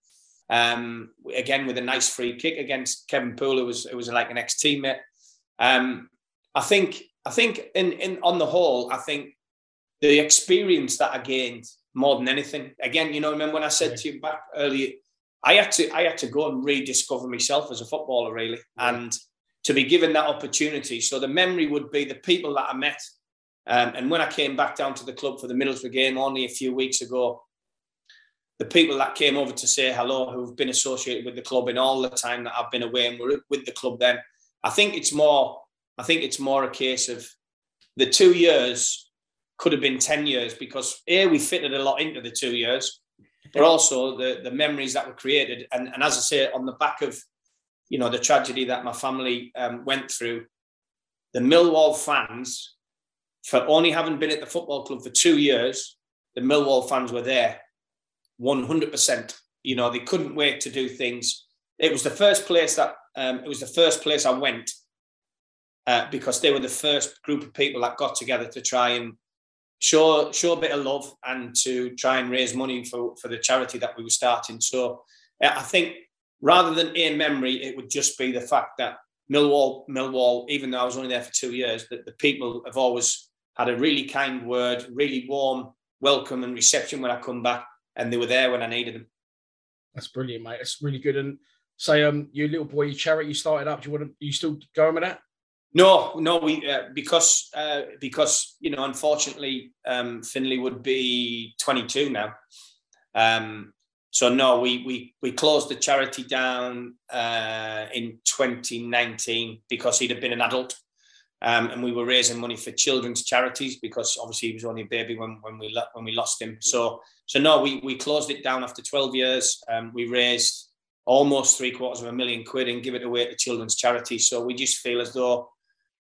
Um, again with a nice free kick against Kevin Poole, who was it was like an ex teammate. Um, I think I think in in on the whole, I think the experience that I gained more than anything. Again, you know, remember when I said to you back earlier I had to I had to go and rediscover myself as a footballer, really, and to be given that opportunity. So the memory would be the people that I met, um, and when I came back down to the club for the Middlesbrough game only a few weeks ago, the people that came over to say hello, who've been associated with the club in all the time that I've been away and were with the club, then I think it's more. I think it's more a case of the two years could have been ten years because here we fitted a lot into the two years but also the the memories that were created. And, and as I say, on the back of you know the tragedy that my family um, went through, the Millwall fans, for only having been at the football club for two years, the Millwall fans were there, one hundred percent. You know they couldn't wait to do things. It was the first place that um, it was the first place I went uh, because they were the first group of people that got together to try and show show a bit of love and to try and raise money for for the charity that we were starting. So I think rather than in memory, it would just be the fact that Millwall, Millwall, even though I was only there for two years, that the people have always had a really kind word, really warm welcome and reception when I come back, and they were there when I needed them. That's brilliant, mate. That's really good. And say, um, your little boy, your charity you started up. Do you want to? You still going with that? No, no, we uh, because uh, because you know, unfortunately, um, Finley would be 22 now. Um, so no, we we we closed the charity down uh, in 2019 because he'd have been an adult, um, and we were raising money for children's charities because obviously he was only a baby when when we when we lost him. So so no, we we closed it down after 12 years. Um, we raised almost three quarters of a million quid and give it away to children's charities. So we just feel as though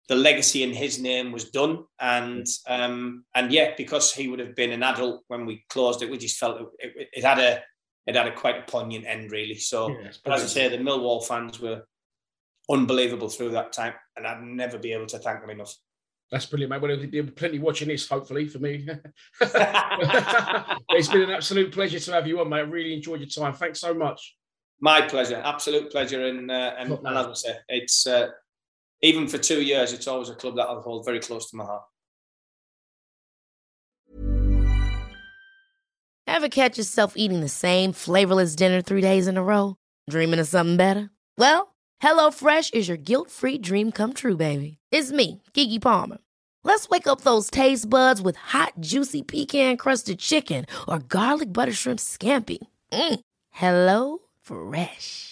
the legacy in his name was done. And um, and yeah, because he would have been an adult when we closed it, we just felt it, it, it had a it had a quite a poignant end, really. So, yeah, as I say, the Millwall fans were unbelievable through that time, and I'd never be able to thank them enough. That's brilliant, mate. Well, there'll be plenty watching this, hopefully, for me. it's been an absolute pleasure to have you on, mate. I really enjoyed your time. Thanks so much. My pleasure, absolute pleasure, and uh, and, and as I say, it's uh, even for two years, it's always a club that I'll hold very close to my heart. Ever catch yourself eating the same flavorless dinner three days in a row? Dreaming of something better? Well, HelloFresh is your guilt-free dream come true, baby. It's me, Keke Palmer. Let's wake up those taste buds with hot, juicy pecan-crusted chicken or garlic butter shrimp scampi. Mm. Hello Fresh.